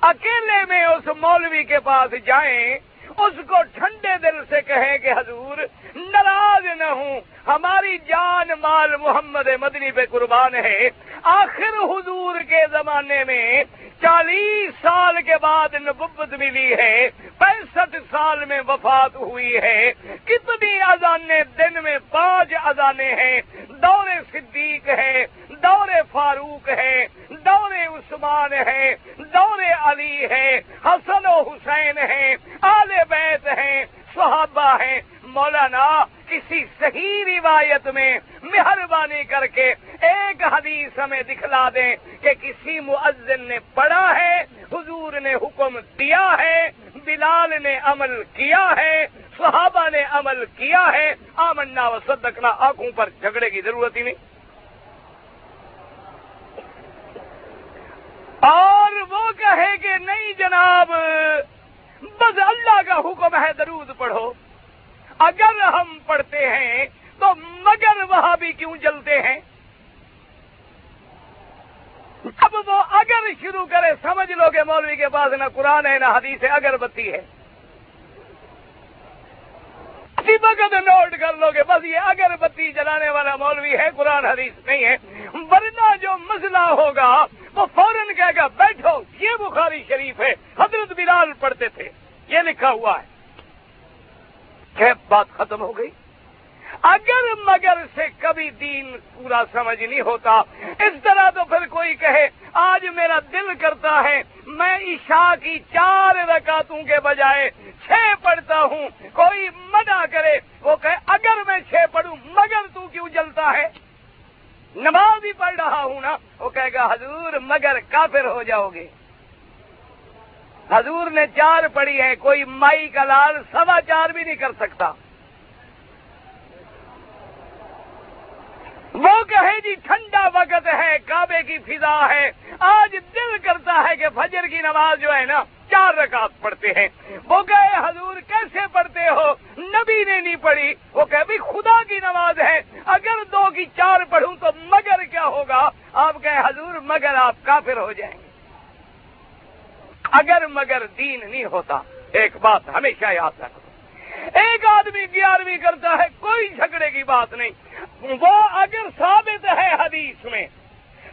اکیلے میں اس مولوی کے پاس جائیں اس کو ٹھنڈے دل سے کہیں کہ حضور، ناراض نہ ہوں۔ ہماری جان مال محمد مدنی پہ قربان ہے۔ آخر حضور کے زمانے میں چالیس سال کے بعد نبت ملی ہے۔ پینسٹھ سال میں وفات ہوئی ہے۔ کتنی اذانیں دن میں پانچ اذانیں ہیں۔ دور صدیق ہے۔ دور فاروق ہے، دور عثمان ہے، دور علی ہے، حسن و حسین ہے، آل بیت ہیں، صحابہ ہیں، مولانا کسی صحیح روایت میں مہربانی کر کے ایک حدیث ہمیں دکھلا دیں کہ کسی مؤذن نے پڑھا ہے، حضور نے حکم دیا ہے، بلال نے عمل کیا ہے، صحابہ نے عمل کیا ہے، آمنا و صدقنا، آنکھوں پر جھگڑے کی ضرورت ہی نہیں۔ اور وہ کہے کہ نہیں جناب، بس اللہ کا حکم ہے درود پڑھو۔ اگر ہم پڑھتے ہیں تو مگر وہاں بھی کیوں جلتے ہیں؟ اب وہ اگر شروع کرے، سمجھ لو کہ مولوی کے پاس نہ قرآن ہے نہ حدیث ہے اگر بتی ہے۔ وقت نوٹ کر لو گے، بس یہ اگر بتی جلانے والا مولوی ہے، قرآن حدیث نہیں ہے۔ ورنہ جو مسئلہ ہوگا، وہ فوراً کہے گا، بیٹھو، یہ بخاری شریف ہے، حضرت بلال پڑھتے تھے۔ یہ لکھا ہوا ہے۔ بات ختم ہو گئی؟ اگر مگر سے کبھی دین پورا سمجھ نہیں ہوتا، اس طرح تو پھر کوئی کہے، آج میرا دل کرتا ہے، میں عشاء کی چار رکعتوں کے بجائے چھ پڑھتا ہوں، کوئی منع کرے، وہ کہے، اگر میں چھ پڑھوں، مگر تو کیوں جلتا ہے؟ نماز بھی پڑھ رہا ہوں نا، وہ کہے گا، حضور مگر کافر ہو جاؤ گے۔ حضور نے چار پڑھی ہے، کوئی مائی کا لال سوا چار بھی نہیں کر سکتا۔ وہ کہے جی ٹھنڈا وقت ہے، کعبے کی فضا ہے۔ آج دل کرتا ہے کہ فجر کی نماز جو ہے نا، چار رکعت پڑھتے ہیں۔ وہ کہے، حضور کیسے پڑھتے ہو؟ نبی نے نہیں پڑھی۔ وہ کہ خدا کی نماز ہے۔ اگر دو کی چار پڑھوں تو مگر کیا ہوگا؟ آپ کہے، حضور مگر آپ کافر ہو جائیں گے۔ اگر مگر دین نہیں ہوتا، ایک بات ہمیشہ یاد رکھو۔ ایک آدمی گیارہویں کرتا ہے، کوئی جھگڑے کی بات نہیں۔ وہ اگر ثابت ہے حدیث میں،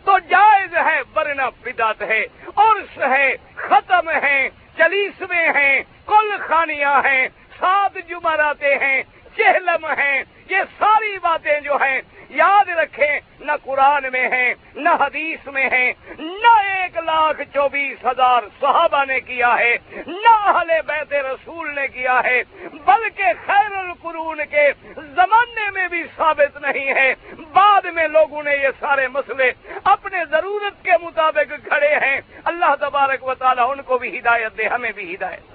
تو جائز ہے ورنہ بدعت ہے عرص ہے، ختم ہے چلیس میں ہیں کل خانیاں ہیں، سات جمعراتے ہیں چہلم ہیں یہ ساری باتیں جو ہیں، یاد رکھیں، نہ قرآن میں ہیں، نہ حدیث میں ہیں، نہ ایک لاکھ چوبیس ہزار صحابہ نے کیا ہے، نہ اہل بیت رسول نے کیا ہے، بلکہ خیر القرون کے زمانے میں بھی ثابت نہیں ہے۔ بعد میں لوگوں نے یہ سارے مسئلے اپنے ضرورت کے مطابق کھڑے ہیں۔ اللہ تبارک و تعالی ان کو بھی ہدایت دے، ہمیں بھی ہدایت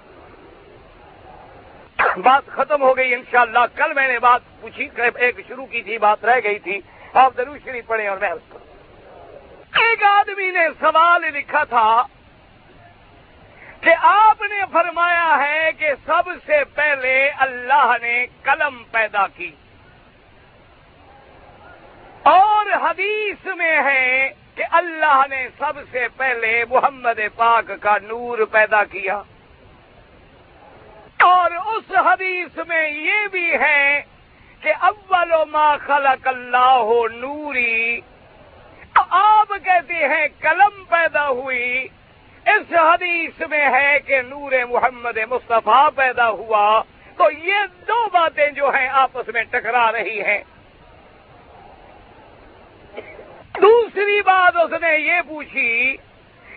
بات ختم ہو گئی انشاءاللہ۔ کل میں نے بات پوچھی ایک شروع کی تھی، بات رہ گئی تھی۔ آپ ضرور شریف پڑھیں اور میں ایک آدمی نے سوال لکھا تھا کہ آپ نے فرمایا ہے کہ سب سے پہلے اللہ نے قلم پیدا کی۔ اور حدیث میں ہے کہ اللہ نے سب سے پہلے محمد پاک کا نور پیدا کیا۔ اور اس حدیث میں یہ بھی ہے کہ اول ما خلق اللہ نوری آپ کہتے ہیں قلم پیدا ہوئی، اس حدیث میں ہے کہ نور محمد مصطفیٰ پیدا ہوا، تو یہ دو باتیں جو ہیں آپس میں ٹکرا رہی ہیں۔ دوسری بات اس نے یہ پوچھی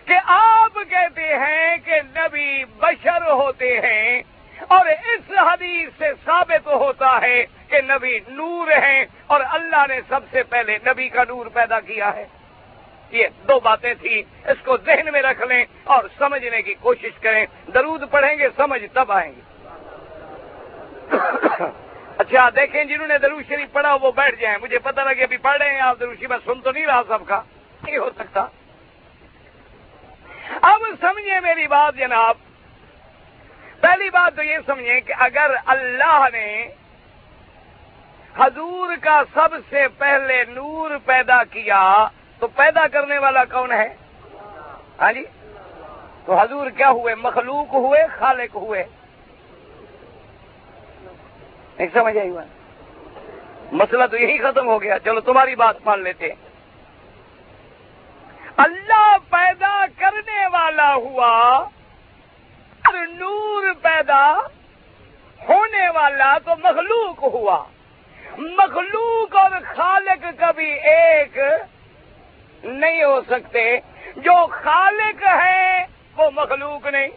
کہ آپ کہتے ہیں کہ نبی بشر ہوتے ہیں اور اس حدیث سے ثابت ہوتا ہے کہ نبی نور ہیں اور اللہ نے سب سے پہلے نبی کا نور پیدا کیا ہے۔ یہ دو باتیں تھیں۔ اس کو ذہن میں رکھ لیں اور سمجھنے کی کوشش کریں۔ درود پڑھیں گے، سمجھ تب آئیں گے۔ اچھا دیکھیں جنہوں نے درود شریف پڑھا، وہ بیٹھ جائیں۔ مجھے پتہ لگے ابھی پڑھ رہے ہیں آپ۔ درود شریف میں سن تو نہیں رہا سب کا۔ نہیں ہو سکتا۔ اب سمجھیں میری بات جناب پہلی بات تو یہ سمجھیں کہ اگر اللہ نے حضور کا سب سے پہلے نور پیدا کیا، تو پیدا کرنے والا کون ہے؟ ہاں جی؟ تو حضور کیا ہوئے؟ مخلوق ہوئے، خالق ہوئے۔ نہیں سمجھ آئی بات؟ مسئلہ تو یہی ختم ہو گیا۔ چلو تمہاری بات مان لیتے اللہ پیدا کرنے والا ہوا اور نور پیدا ہونے والا تو مخلوق ہوا۔ مخلوق اور خالق کبھی ایک نہیں ہو سکتے۔ جو خالق ہے وہ مخلوق نہیں۔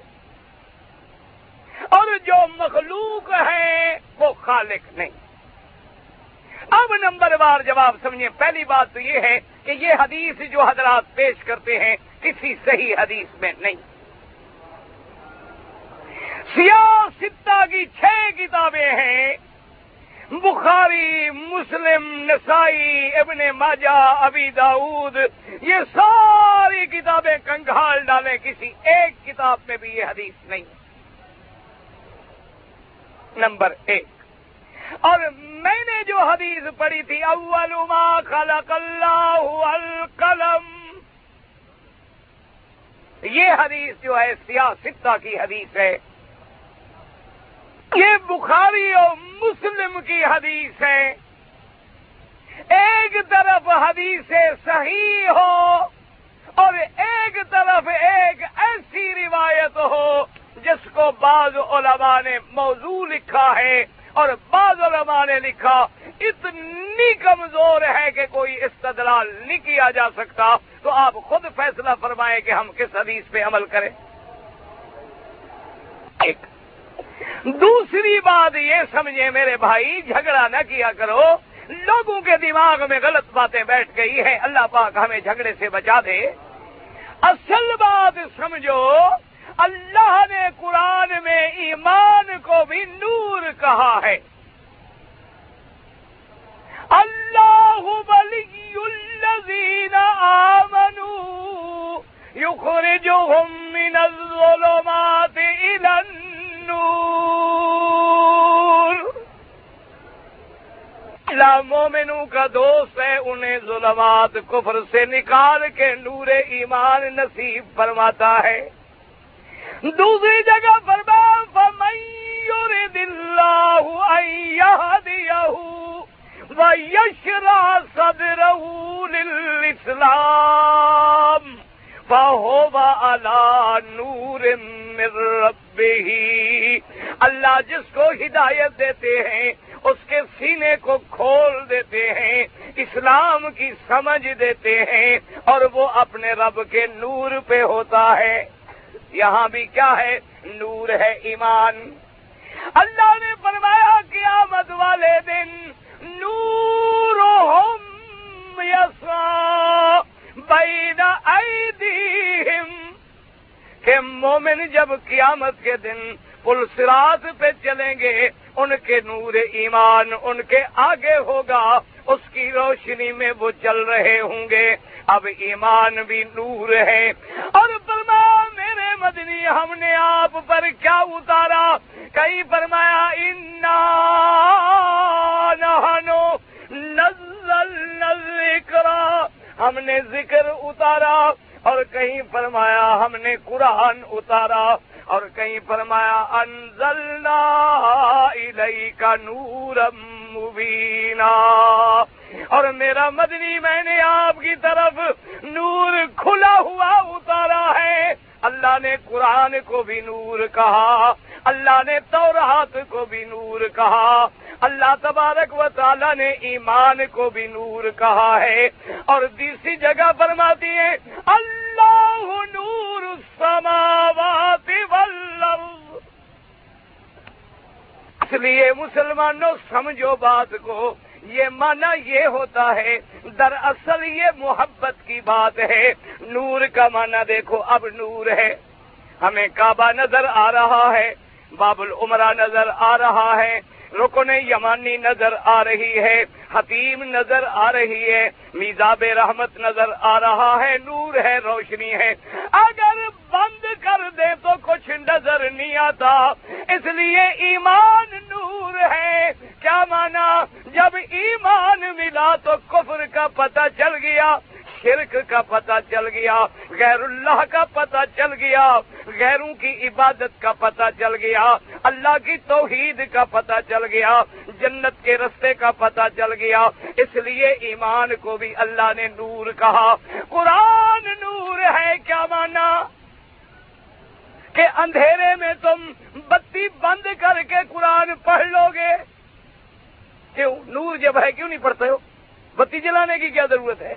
اور جو مخلوق ہے وہ خالق نہیں۔ اب نمبر بار جواب سمجھیں۔ پہلی بات تو یہ ہے کہ یہ حدیث جو حضرات پیش کرتے ہیں کسی صحیح حدیث میں نہیں۔ سیاستہ کی چھ کتابیں ہیں۔ بخاری، مسلم، نسائی، ابن ماجہ، ابی داود یہ ساری کتابیں کنگھال ڈالیں، کسی ایک کتاب میں بھی یہ حدیث نہیں۔ نمبر ایک۔ اور میں نے جو حدیث پڑھی تھی، اول ما خلق اللہ القلم یہ حدیث جو ہے سیاستہ کی حدیث ہے۔ یہ بخاری اور مسلم کی حدیث ہے۔ ایک طرف حدیث صحیح ہو اور ایک طرف ایک ایسی روایت ہو جس کو بعض علماء نے موضوع لکھا ہے اور بعض علماء نے لکھا، اتنی کمزور ہے کہ کوئی استدلال نہیں کیا جا سکتا۔ تو آپ خود فیصلہ فرمائیں کہ ہم کس حدیث پہ عمل کریں۔ ایک دوسری بات یہ سمجھے میرے بھائی، جھگڑا نہ کیا کرو۔ لوگوں کے دماغ میں غلط باتیں بیٹھ گئی ہیں۔ اللہ پاک ہمیں جھگڑے سے بچا دے۔ اصل بات سمجھو، اللہ نے قرآن میں ایمان کو بھی نور کہا ہے۔ اللہ ولی الذين آمنوا يخرجهم من الظلمات إلى النور اللہ مومنوں کا دوست ہے، انہیں ظلمات کفر سے نکال کے نور ایمان نصیب فرماتا ہے۔ دوسری جگہ فرما فمیر دلہ یشرا صدر اسلام اللہ نور ربه اللہ جس کو ہدایت دیتے ہیں، اس کے سینے کو کھول دیتے ہیں، اسلام کی سمجھ دیتے ہیں، اور وہ اپنے رب کے نور پہ ہوتا ہے۔ یہاں بھی کیا ہے؟ نور ہے ایمان۔ اللہ قیامت کے دن پل سرات پہ چلیں گے، ان کے نور ایمان، ان کے آگے ہوگا، اس کی روشنی میں وہ چل رہے ہوں گے۔ اب ایمان بھی نور ہے۔ اور فرما، میرے مدنی، ہم نے آپ پر کیا اتارا؟ کئی فرمایا، انا نزل ذکر ہم نے ذکر اتارا اور کہیں فرمایا، ہم نے قرآن اتارا اور کہیں فرمایا، انزلنا کا نور مبینا. اور میرا مدنی میں نے آپ کی طرف نور کھلا ہوا اتارا ہے۔ اللہ نے قرآن کو بھی نور کہا، اللہ نے تورات کو بھی نور کہا۔ اللہ تبارک و تعالی نے ایمان کو بھی نور کہا ہے اور تیسری جگہ فرماتی ہے، اللہ نور السماوات والارض۔ اس لیے مسلمانوں، سمجھو بات کو، یہ مانا یہ ہوتا ہے، دراصل یہ محبت کی بات ہے۔ نور کا مانا دیکھو، اب نور ہے۔ ہمیں کعبہ نظر آ رہا ہے، باب العمرہ نظر آ رہا ہے۔ رکن یمانی نظر آ رہی ہے حتیم نظر آ رہی ہے، میزاب رحمت نظر آ رہا ہے، نور ہے، روشنی ہے۔ اگر بند کر دے تو کچھ نظر نہیں آتا، اس لیے ایمان نور ہے۔ کیا مانا؟ جب ایمان ملا تو کفر کا پتہ چل گیا۔ شرک کا پتہ چل گیا، غیر اللہ کا پتہ چل گیا، غیروں کی عبادت کا پتہ چل گیا، اللہ کی توحید کا پتہ چل گیا، جنت کے رستے کا پتہ چل گیا۔ اس لیے ایمان کو بھی اللہ نے نور کہا۔ قرآن نور ہے، کیا مانا؟ کہ اندھیرے میں تم بتی بند کر کے قرآن پڑھ لو گے کیوں؟ نور جب ہے، کیوں نہیں پڑھتے ہو؟ بتی جلانے کی کیا ضرورت ہے؟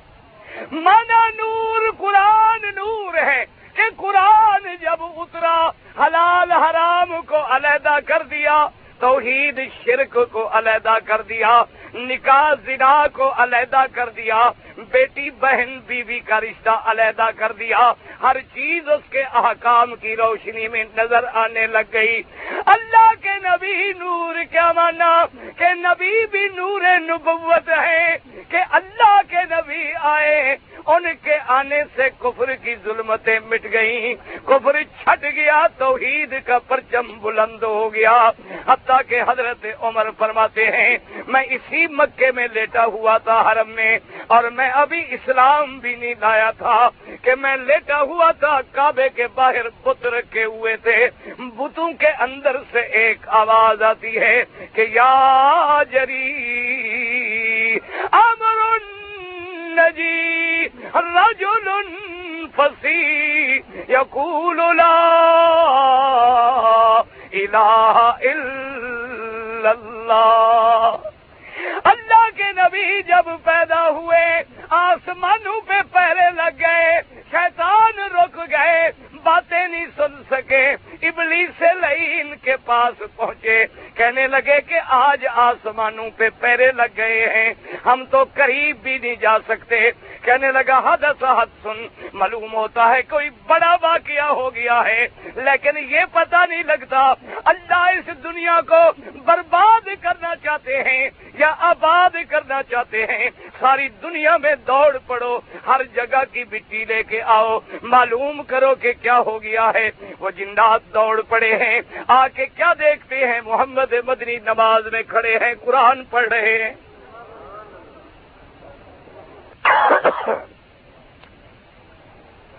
مانا نور، قرآن نور ہے کہ قرآن جب اترا، حلال حرام کو علیحدہ کر دیا، توحید شرک کو علیحدہ کر دیا نکاح زنا کو علیحدہ کر دیا، بیٹی بہن بیوی کا رشتہ علیحدہ کر دیا۔ ہر چیز اس کے احکام کی روشنی میں نظر آنے لگ گئی۔ اللہ کے نبی نور کیا مانا؟ کہ نبی بھی نور نبوت ہے کہ اللہ کے نبی آئے۔ ان کے آنے سے کفر کی ظلمتیں مٹ گئیں۔ کفر چھٹ گیا، توحید کا پرچم بلند ہو گیا۔ حتیٰ کہ حضرت عمر فرماتے ہیں، میں اسی مکے میں لیٹا ہوا تھا حرم میں اور میں ابھی اسلام بھی نہیں لایا تھا کہ میں لیٹا ہوا تھا کعبے کے باہر بت رکھے ہوئے تھے۔ بتوں کے اندر سے ایک آواز آتی ہے کہ یا جری، امر نجی رجل فسی یقول لا الہ الا اللہ۔ اللہ کے نبی جب پیدا ہوئے آسمانوں پہ پہرے لگ گئے شیطان رک گئے باتیں نہیں سن سکے ابلی سے لئی ان کے پاس پہنچے، کہنے لگے کہ آج آسمانوں پہ پیرے لگ گئے ہیں، ہم تو قریب بھی نہیں جا سکتے۔ کہنے لگا ہاں، حد حد سن، معلوم ہوتا ہے کوئی بڑا واقعہ ہو گیا ہے، لیکن یہ پتہ نہیں لگتا اللہ اس دنیا کو برباد کرنا چاہتے ہیں یا آباد کرنا چاہتے ہیں۔ ساری دنیا میں دوڑ پڑو، ہر جگہ کی مٹی لے کے آؤ، معلوم کرو کہ کیا ہو گیا ہے؟ وہ جنات دوڑ پڑے ہیں۔ آ کے کیا دیکھتے ہیں؟ محمد مدنی نماز میں کھڑے ہیں، قرآن پڑھ رہے ہیں۔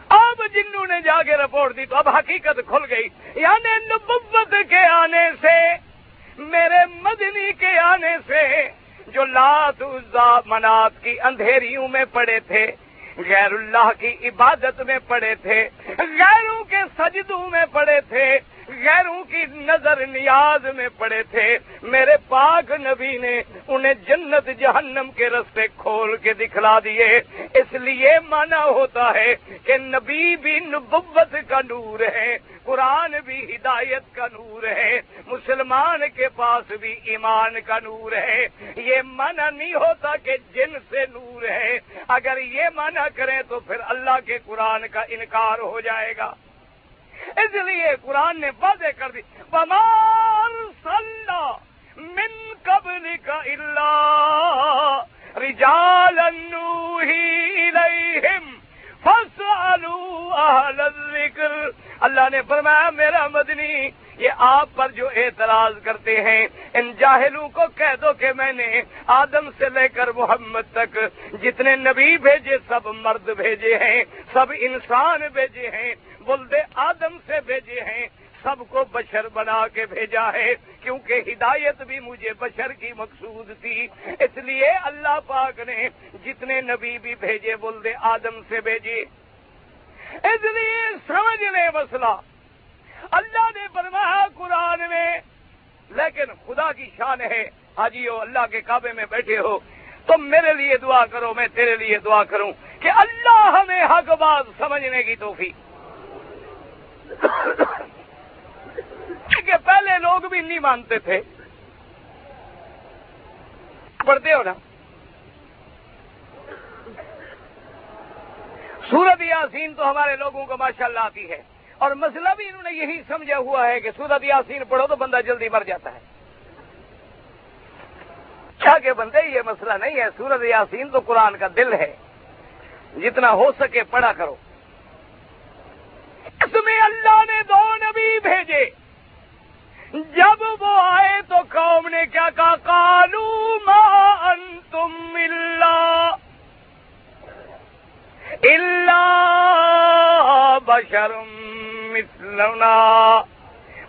اب جنوں نے جا کے رپورٹ دی تو اب حقیقت کھل گئی۔ یعنی نبوت کے آنے سے، میرے مدنی کے آنے سے جو لات منات کی اندھیریوں میں پڑے تھے غیر اللہ کی عبادت میں پڑے تھے غیروں کے سجدوں میں پڑے تھے غیروں کی نظر نیاز میں پڑے تھے۔ میرے پاک نبی نے انہیں جنت جہنم کے رستے کھول کے دکھلا دیے۔ اس لیے مانا ہوتا ہے کہ نبی بھی نبوت کا نور ہے، قرآن بھی ہدایت کا نور ہے، مسلمان کے پاس بھی ایمان کا نور ہے۔ یہ مانا نہیں ہوتا کہ جن سے نور ہے۔ اگر یہ مانا کریں تو پھر اللہ کے قرآن کا انکار ہو جائے گا۔ اس لیے قرآن نے واضح کر دی۔ بمار صلاح من قبل کا اللہ رجال الذکر اللہ نے فرمایا میرا مدنی جی، یہ آپ پر جو اعتراض کرتے ہیں، ان جاہلوں کو کہہ دو کہ میں نے آدم سے لے کر محمد تک جتنے نبی بھیجے، سب مرد بھیجے ہیں، سب انسان بھیجے ہیں بلد آدم سے بھیجے ہیں، سب کو بشر بنا کے بھیجا ہے، کیونکہ ہدایت بھی مجھے بشر کی مقصود تھی۔ اس لیے اللہ پاک نے جتنے نبی بھی بھیجے بلد آدم سے بھیجے۔ اس لیے سمجھ لے مسئلہ اللہ نے فرمایا قرآن میں، لیکن خدا کی شان ہے، حاجی ہو، اللہ کے کعبے میں بیٹھے ہو، تم میرے لیے دعا کرو، میں تیرے لیے دعا کروں کہ اللہ ہمیں حق بات سمجھنے کی توفیق۔ کہ پہلے لوگ بھی نہیں مانتے تھے۔ پڑھتے ہو نا۔ سورت یاسین تو ہمارے لوگوں کو ماشاء اللہ آتی ہے۔ اور مسئلہ بھی انہوں نے یہی سمجھا ہوا ہے کہ سورت یاسین پڑھو تو بندہ جلدی مر جاتا ہے۔ کیا کہ بندے، یہ مسئلہ نہیں ہے۔ سورت یاسین تو قرآن کا دل ہے۔ جتنا ہو سکے پڑھا کرو۔ اس میں اللہ نے دو نبی بھیجے۔ جب وہ آئے تو قوم نے کیا کہا؟ کالو ما انتم اللہ اللہ بشر مثلنا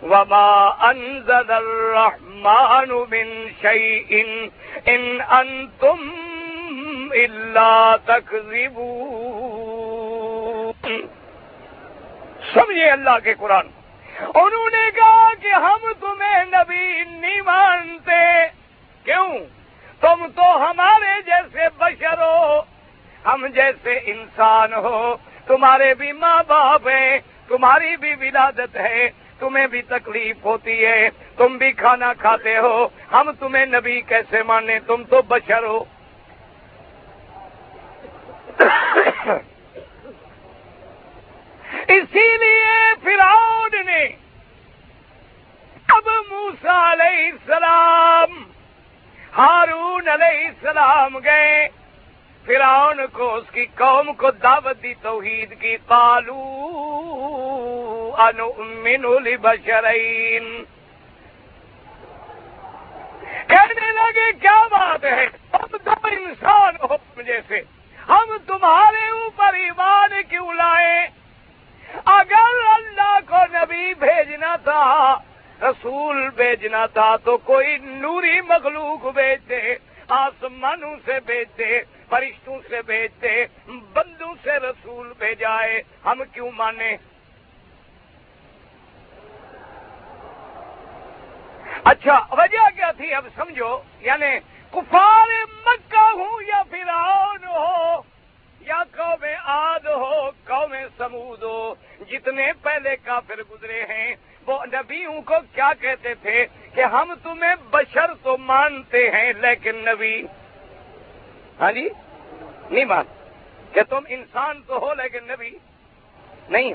وما انزل الرحمن من شيء ان انتم الا تكذبون. سمجھے اللہ کے قرآن انہوں نے کہا کہ ہم تمہیں نبی نہیں مانتے. کیوں؟ تم تو ہمارے جیسے بشر ہو. ہم جیسے انسان ہو. تمہارے بھی ماں باپ ہیں. تمہاری بھی ولادت ہے، تمہیں بھی تکلیف ہوتی ہے، تم بھی کھانا کھاتے ہو، ہم تمہیں نبی کیسے مانے تم تو بشر ہو۔ اسی لیے فرعون نے اب موسا علیہ السلام، ہارون علیہ السلام گئے۔ فرعون کو اس کی قوم کو دعوت دی، توحید کی۔ پالو انمن بشرین کہنے لگے، کیا بات ہے؟ ہم تو انسان ہو جیسے۔ ہم تمہارے اوپر ایمان کیوں لائیں اگر اللہ کو نبی بھیجنا تھا، رسول بھیجنا تھا، تو کوئی نوری مخلوق بھیجتے، آسمانوں سے بھیجتے۔ فرشتوں سے بھیجتے، بندوں سے رسول بھیجائے۔ ہم کیوں مانے اچھا وجہ کیا تھی؟ اب سمجھو یعنی کفار مکہ ہوں یا فرعون ہو، یا قوم آد ہو، قوم سمود ہو، جتنے پہلے کافر گزرے ہیں، وہ نبیوں کو کیا کہتے تھے؟ کہ ہم تمہیں بشر تو مانتے ہیں، لیکن نبی۔ ہاں جی؟ نہیں مان کہ تم انسان تو ہو لیکن نبی نہیں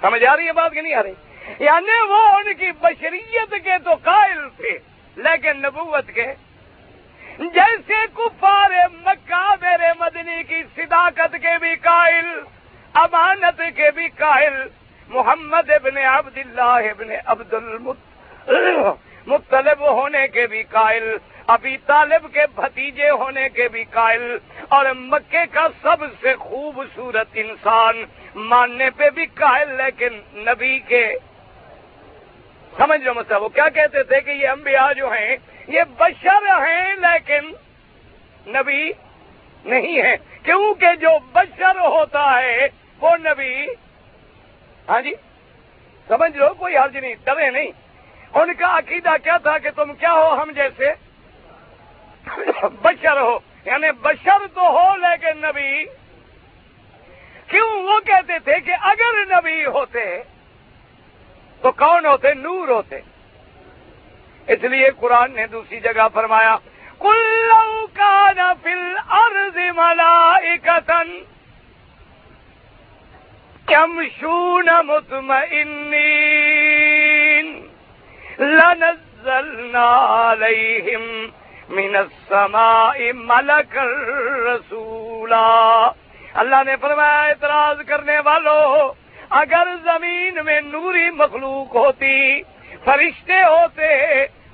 سمجھ آ رہی ہے بات کہ نہیں آ رہی؟ یعنی وہ ان کی بشریت کے تو قائل تھے، لیکن نبوت کے۔ جیسے کفار مکہ، میرے مدنی کی صداقت کے بھی قائل، امانت کے بھی قائل۔ محمد ابن عبد اللہ ابن عبد مطلب ہونے کے بھی قائل۔ ابھی طالب کے بھتیجے ہونے کے بھی قائل اور مکے کا سب سے خوبصورت انسان ماننے پہ بھی قائل، لیکن نبی کے سمجھ لو مطلب وہ کیا کہتے تھے کہ یہ انبیاء جو ہیں، یہ بشر ہیں، لیکن نبی نہیں ہے کیونکہ جو بشر ہوتا ہے، وہ نبی ہاں جی سمجھ لو، کوئی حرج نہیں، ڈرے نہیں۔ ان کا عقیدہ کیا تھا کہ تم کیا ہو ہم جیسے؟ بشر ہو یعنی بشر تو ہو لیکن نبی، کیوں وہ کہتے تھے کہ اگر نبی ہوتے تو کون ہوتے؟ نور ہوتے۔ اس لیے قرآن نے دوسری جگہ فرمایا کلو کا نفل ارض ملا کم شون مطمئن لنزلنا عليهم من السماء ملک الرسولا۔ اللہ نے فرمایا، اعتراض کرنے والوں اگر زمین میں نوری مخلوق ہوتی، فرشتے ہوتے،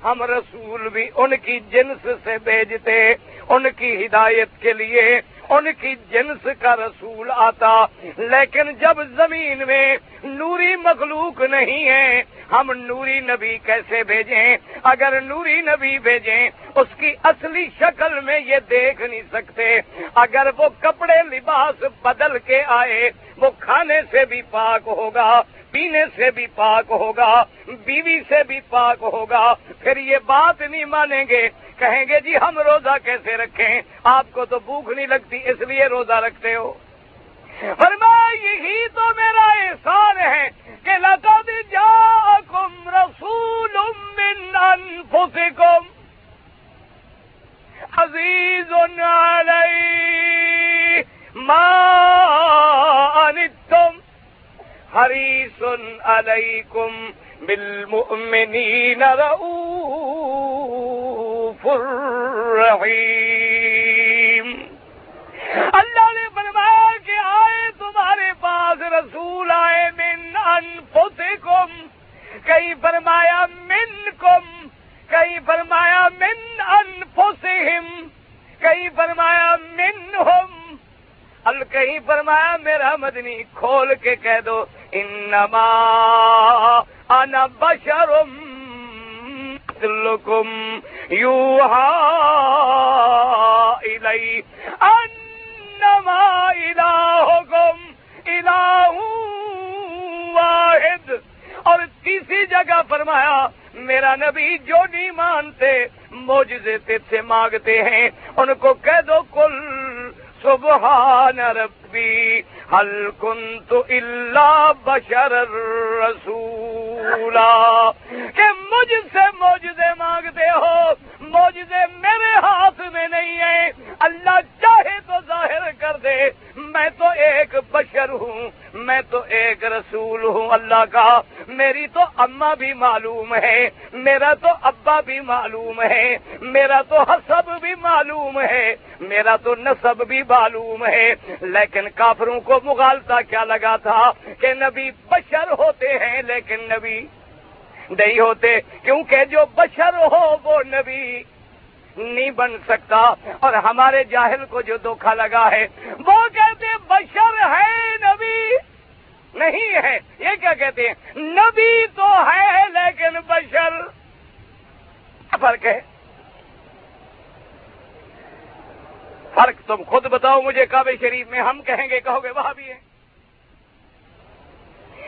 ہم رسول بھی ان کی جنس سے بھیجتے، ان کی ہدایت کے لیے ان کی جنس کا رسول آتا۔ لیکن جب زمین میں نوری مخلوق نہیں ہے، ہم نوری نبی کیسے بھیجیں؟ اگر نوری نبی بھیجیں، اس کی اصلی شکل میں یہ دیکھ نہیں سکتے۔ اگر وہ کپڑے لباس بدل کے آئے وہ کھانے سے بھی پاک ہوگا، پینے سے بھی پاک ہوگا، بیوی سے بھی پاک ہوگا۔ پھر یہ بات نہیں مانیں گے، کہیں گے جی ہم روزہ کیسے رکھیں؟ آپ کو تو بھوک نہیں لگتی، اس لیے روزہ رکھتے ہو۔ فرمایا یہی تو میرا احسان ہے کہ لتا جا کم رسول انفسکم عزیز ما حریص علیکم بالمؤمنین رؤوف الرحیم اللہ نے فرمایا کہ آئے تمہارے پاس رسول آئے من انفسکم، کئی فرمایا من کم کئی فرمایا من انفسہم، کئی فرمایا من ہم کہیں فرمایا میرا مدنی کھول کے کہہ دو انما انا بشرم لکم یوہا الی انما الہکم الہ واحد۔ اور تیسری جگہ فرمایا، میرا نبی جو نہیں مانتے موجزے سے مانگتے ہیں۔ ان کو کہہ دو کل سبحان ربی حل كنت الا بشر رسولا کہ مجھ سے موجزے مانگتے ہو موجزے میرے ہاتھ میں نہیں ہے اللہ چاہے تو ظاہر کر دے، میں تو ایک بشر ہوں، میں تو ایک رسول ہوں۔ اللہ کا، میری تو اما بھی معلوم ہے، میرا تو ابا بھی معلوم ہے، میرا تو حسب بھی معلوم ہے، میرا تو نصب بھی معلوم ہے۔ لیکن کافروں کو مغالتا کیا لگا تھا کہ نبی بشر ہوتے ہیں لیکن نبی نہیں ہوتے، کیونکہ جو بشر ہو وہ نبی نہیں بن سکتا۔ اور ہمارے جاہل کو جو دھوکھا لگا ہے، وہ کہتے بشر ہے نبی، نہیں ہے۔ یہ کیا کہتے ہیں؟ نبی تو ہے لیکن بشر۔ فرق ہے فرق تم خود بتاؤ مجھے کعبے شریف میں ہم کہیں گے، کہو گے، وہاں بھی ہے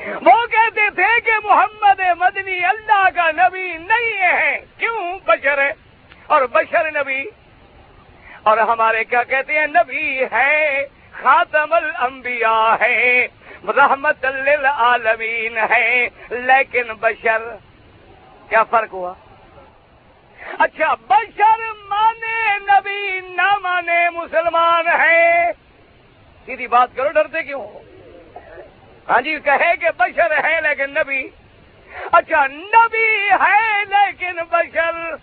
وہ کہتے تھے کہ محمد مدنی اللہ کا نبی نہیں ہے۔ کیوں؟ بشر۔ ہے اور بشر نبی۔ اور ہمارے کیا کہتے ہیں؟ نبی ہے، خاتم الانبیاء ہے، رحمت للعالمین ہے۔ لیکن بشر، کیا فرق ہوا؟ اچھا بشر مانے نبی، نہ مانے مسلمان ہے سیدھی بات کرو، ڈرتے کیوں ہاں جی کہے کہ بشر ہے لیکن نبی۔ اچھا نبی ہے لیکن بشر۔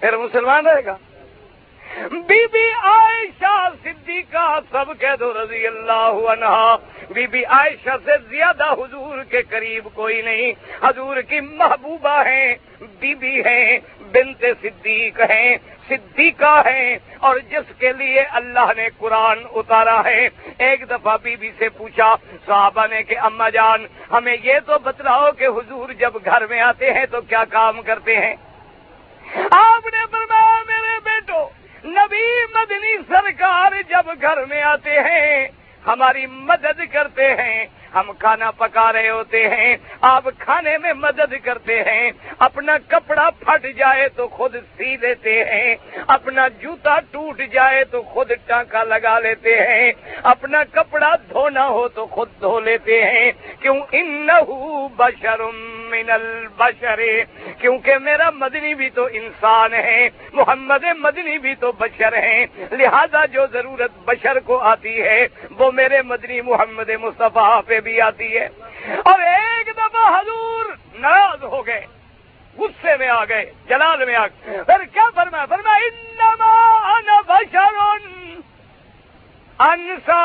پھر مسلمان رہے گا۔ بی بی عائشہ صدیقہ سب کہہ دو رضی اللہ عنہ بی بی عائشہ سے زیادہ حضور کے قریب کوئی نہیں۔ حضور کی محبوبہ ہیں بی بی ہیں، بنت صدیق ہیں، صدیقہ ہیں۔ اور جس کے لیے اللہ نے قرآن اتارا ہے۔ ایک دفعہ بی بی سے پوچھا، صحابہ نے کہ، اما جان، ہمیں یہ تو بتلاؤ کہ حضور جب گھر میں آتے ہیں تو کیا کام کرتے ہیں؟ آپ نے فرمایا، میرے بیٹو نبی مدنی سرکار جب گھر میں آتے ہیں، ہماری مدد کرتے ہیں، ہم کھانا پکا رہے ہوتے ہیں، آپ کھانے میں مدد کرتے ہیں، اپنا کپڑا پھٹ جائے تو خود سی دیتے ہیں، اپنا جوتا ٹوٹ جائے تو خود ٹانکا لگا لیتے ہیں، اپنا کپڑا دھونا ہو تو خود دھو لیتے ہیں، کیوں؟ ان بشرم من البشر، کیونکہ میرا مدنی بھی تو انسان ہے، محمد مدنی بھی تو بشر ہیں لہذا جو ضرورت بشر کو آتی ہے، وہ میرے مدنی محمد مصطفیٰ پہ بھی آتی ہے۔ اور ایک دفعہ حضور ناراض ہو گئے، غصے میں آ گئے، جلال میں آ گئے۔ پھر کیا فرمایا؟ فرمایا، انما انا بشر۔ انسا۔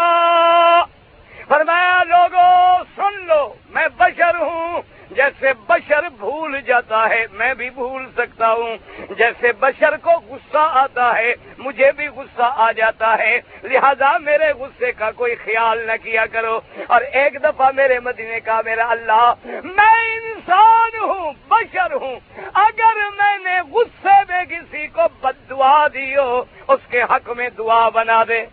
فرمایا لوگوں سن لو، میں بشر ہوں۔ جیسے بشر بھول جاتا ہے، میں بھی بھول سکتا ہوں۔ جیسے بشر کو غصہ آتا ہے، مجھے بھی غصہ آ جاتا ہے۔ لہذا میرے غصے کا کوئی خیال نہ کیا کرو۔ اور ایک دفعہ میرے مدینے کا میرا اللہ، میں انسان ہوں، بشر ہوں۔ اگر میں نے غصے میں کسی کو بد دعا دی ہو، اس کے حق میں دعا بنا دے۔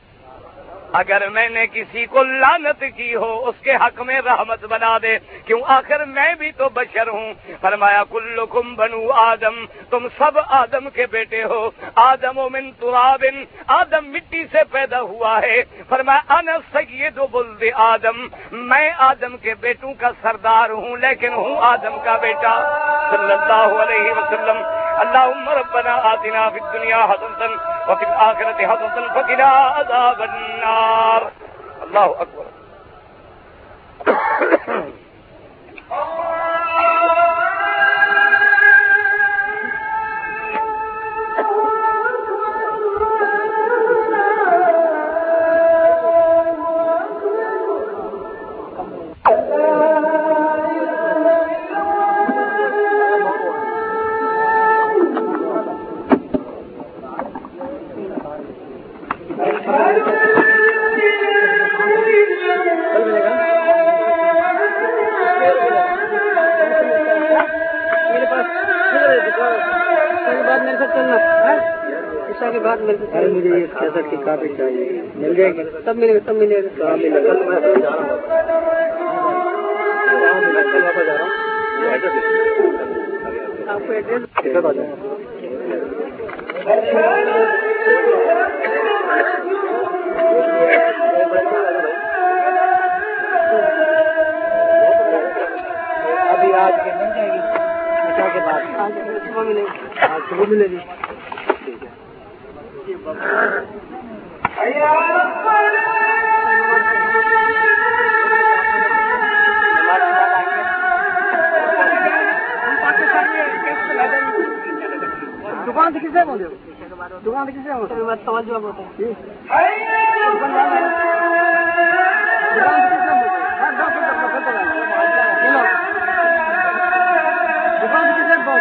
اگر میں نے کسی کو لانت کی ہو، اس کے حق میں رحمت بنا دے، کیوں آخر میں بھی تو بشر ہوں؟ فرمایا، کلکم بنو آدم، تم سب آدم کے بیٹے ہو۔ آدم و من ترابن آدم مٹی سے پیدا ہوا ہے۔ فرمایا ان سید بلد آدم، میں آدم کے بیٹوں کا سردار ہوں، لیکن ہوں آدم کا بیٹا۔ صلی اللہ علیہ وسلم اللهم ربنا آتنا في الدنيا حسنة وفي الآخرة حسنة فقنا عذاب النار۔ الله أكبر سب ملے گا سب ملے گا آپ کو ایڈریس ابھی آج کے مل جائے گی۔ عشاء کے بعد۔ صبح ملے گا آج صبح ملے گی دکان سے کس سے بولے دکان سے کس ہوتا ہے دکان سے کس سے بول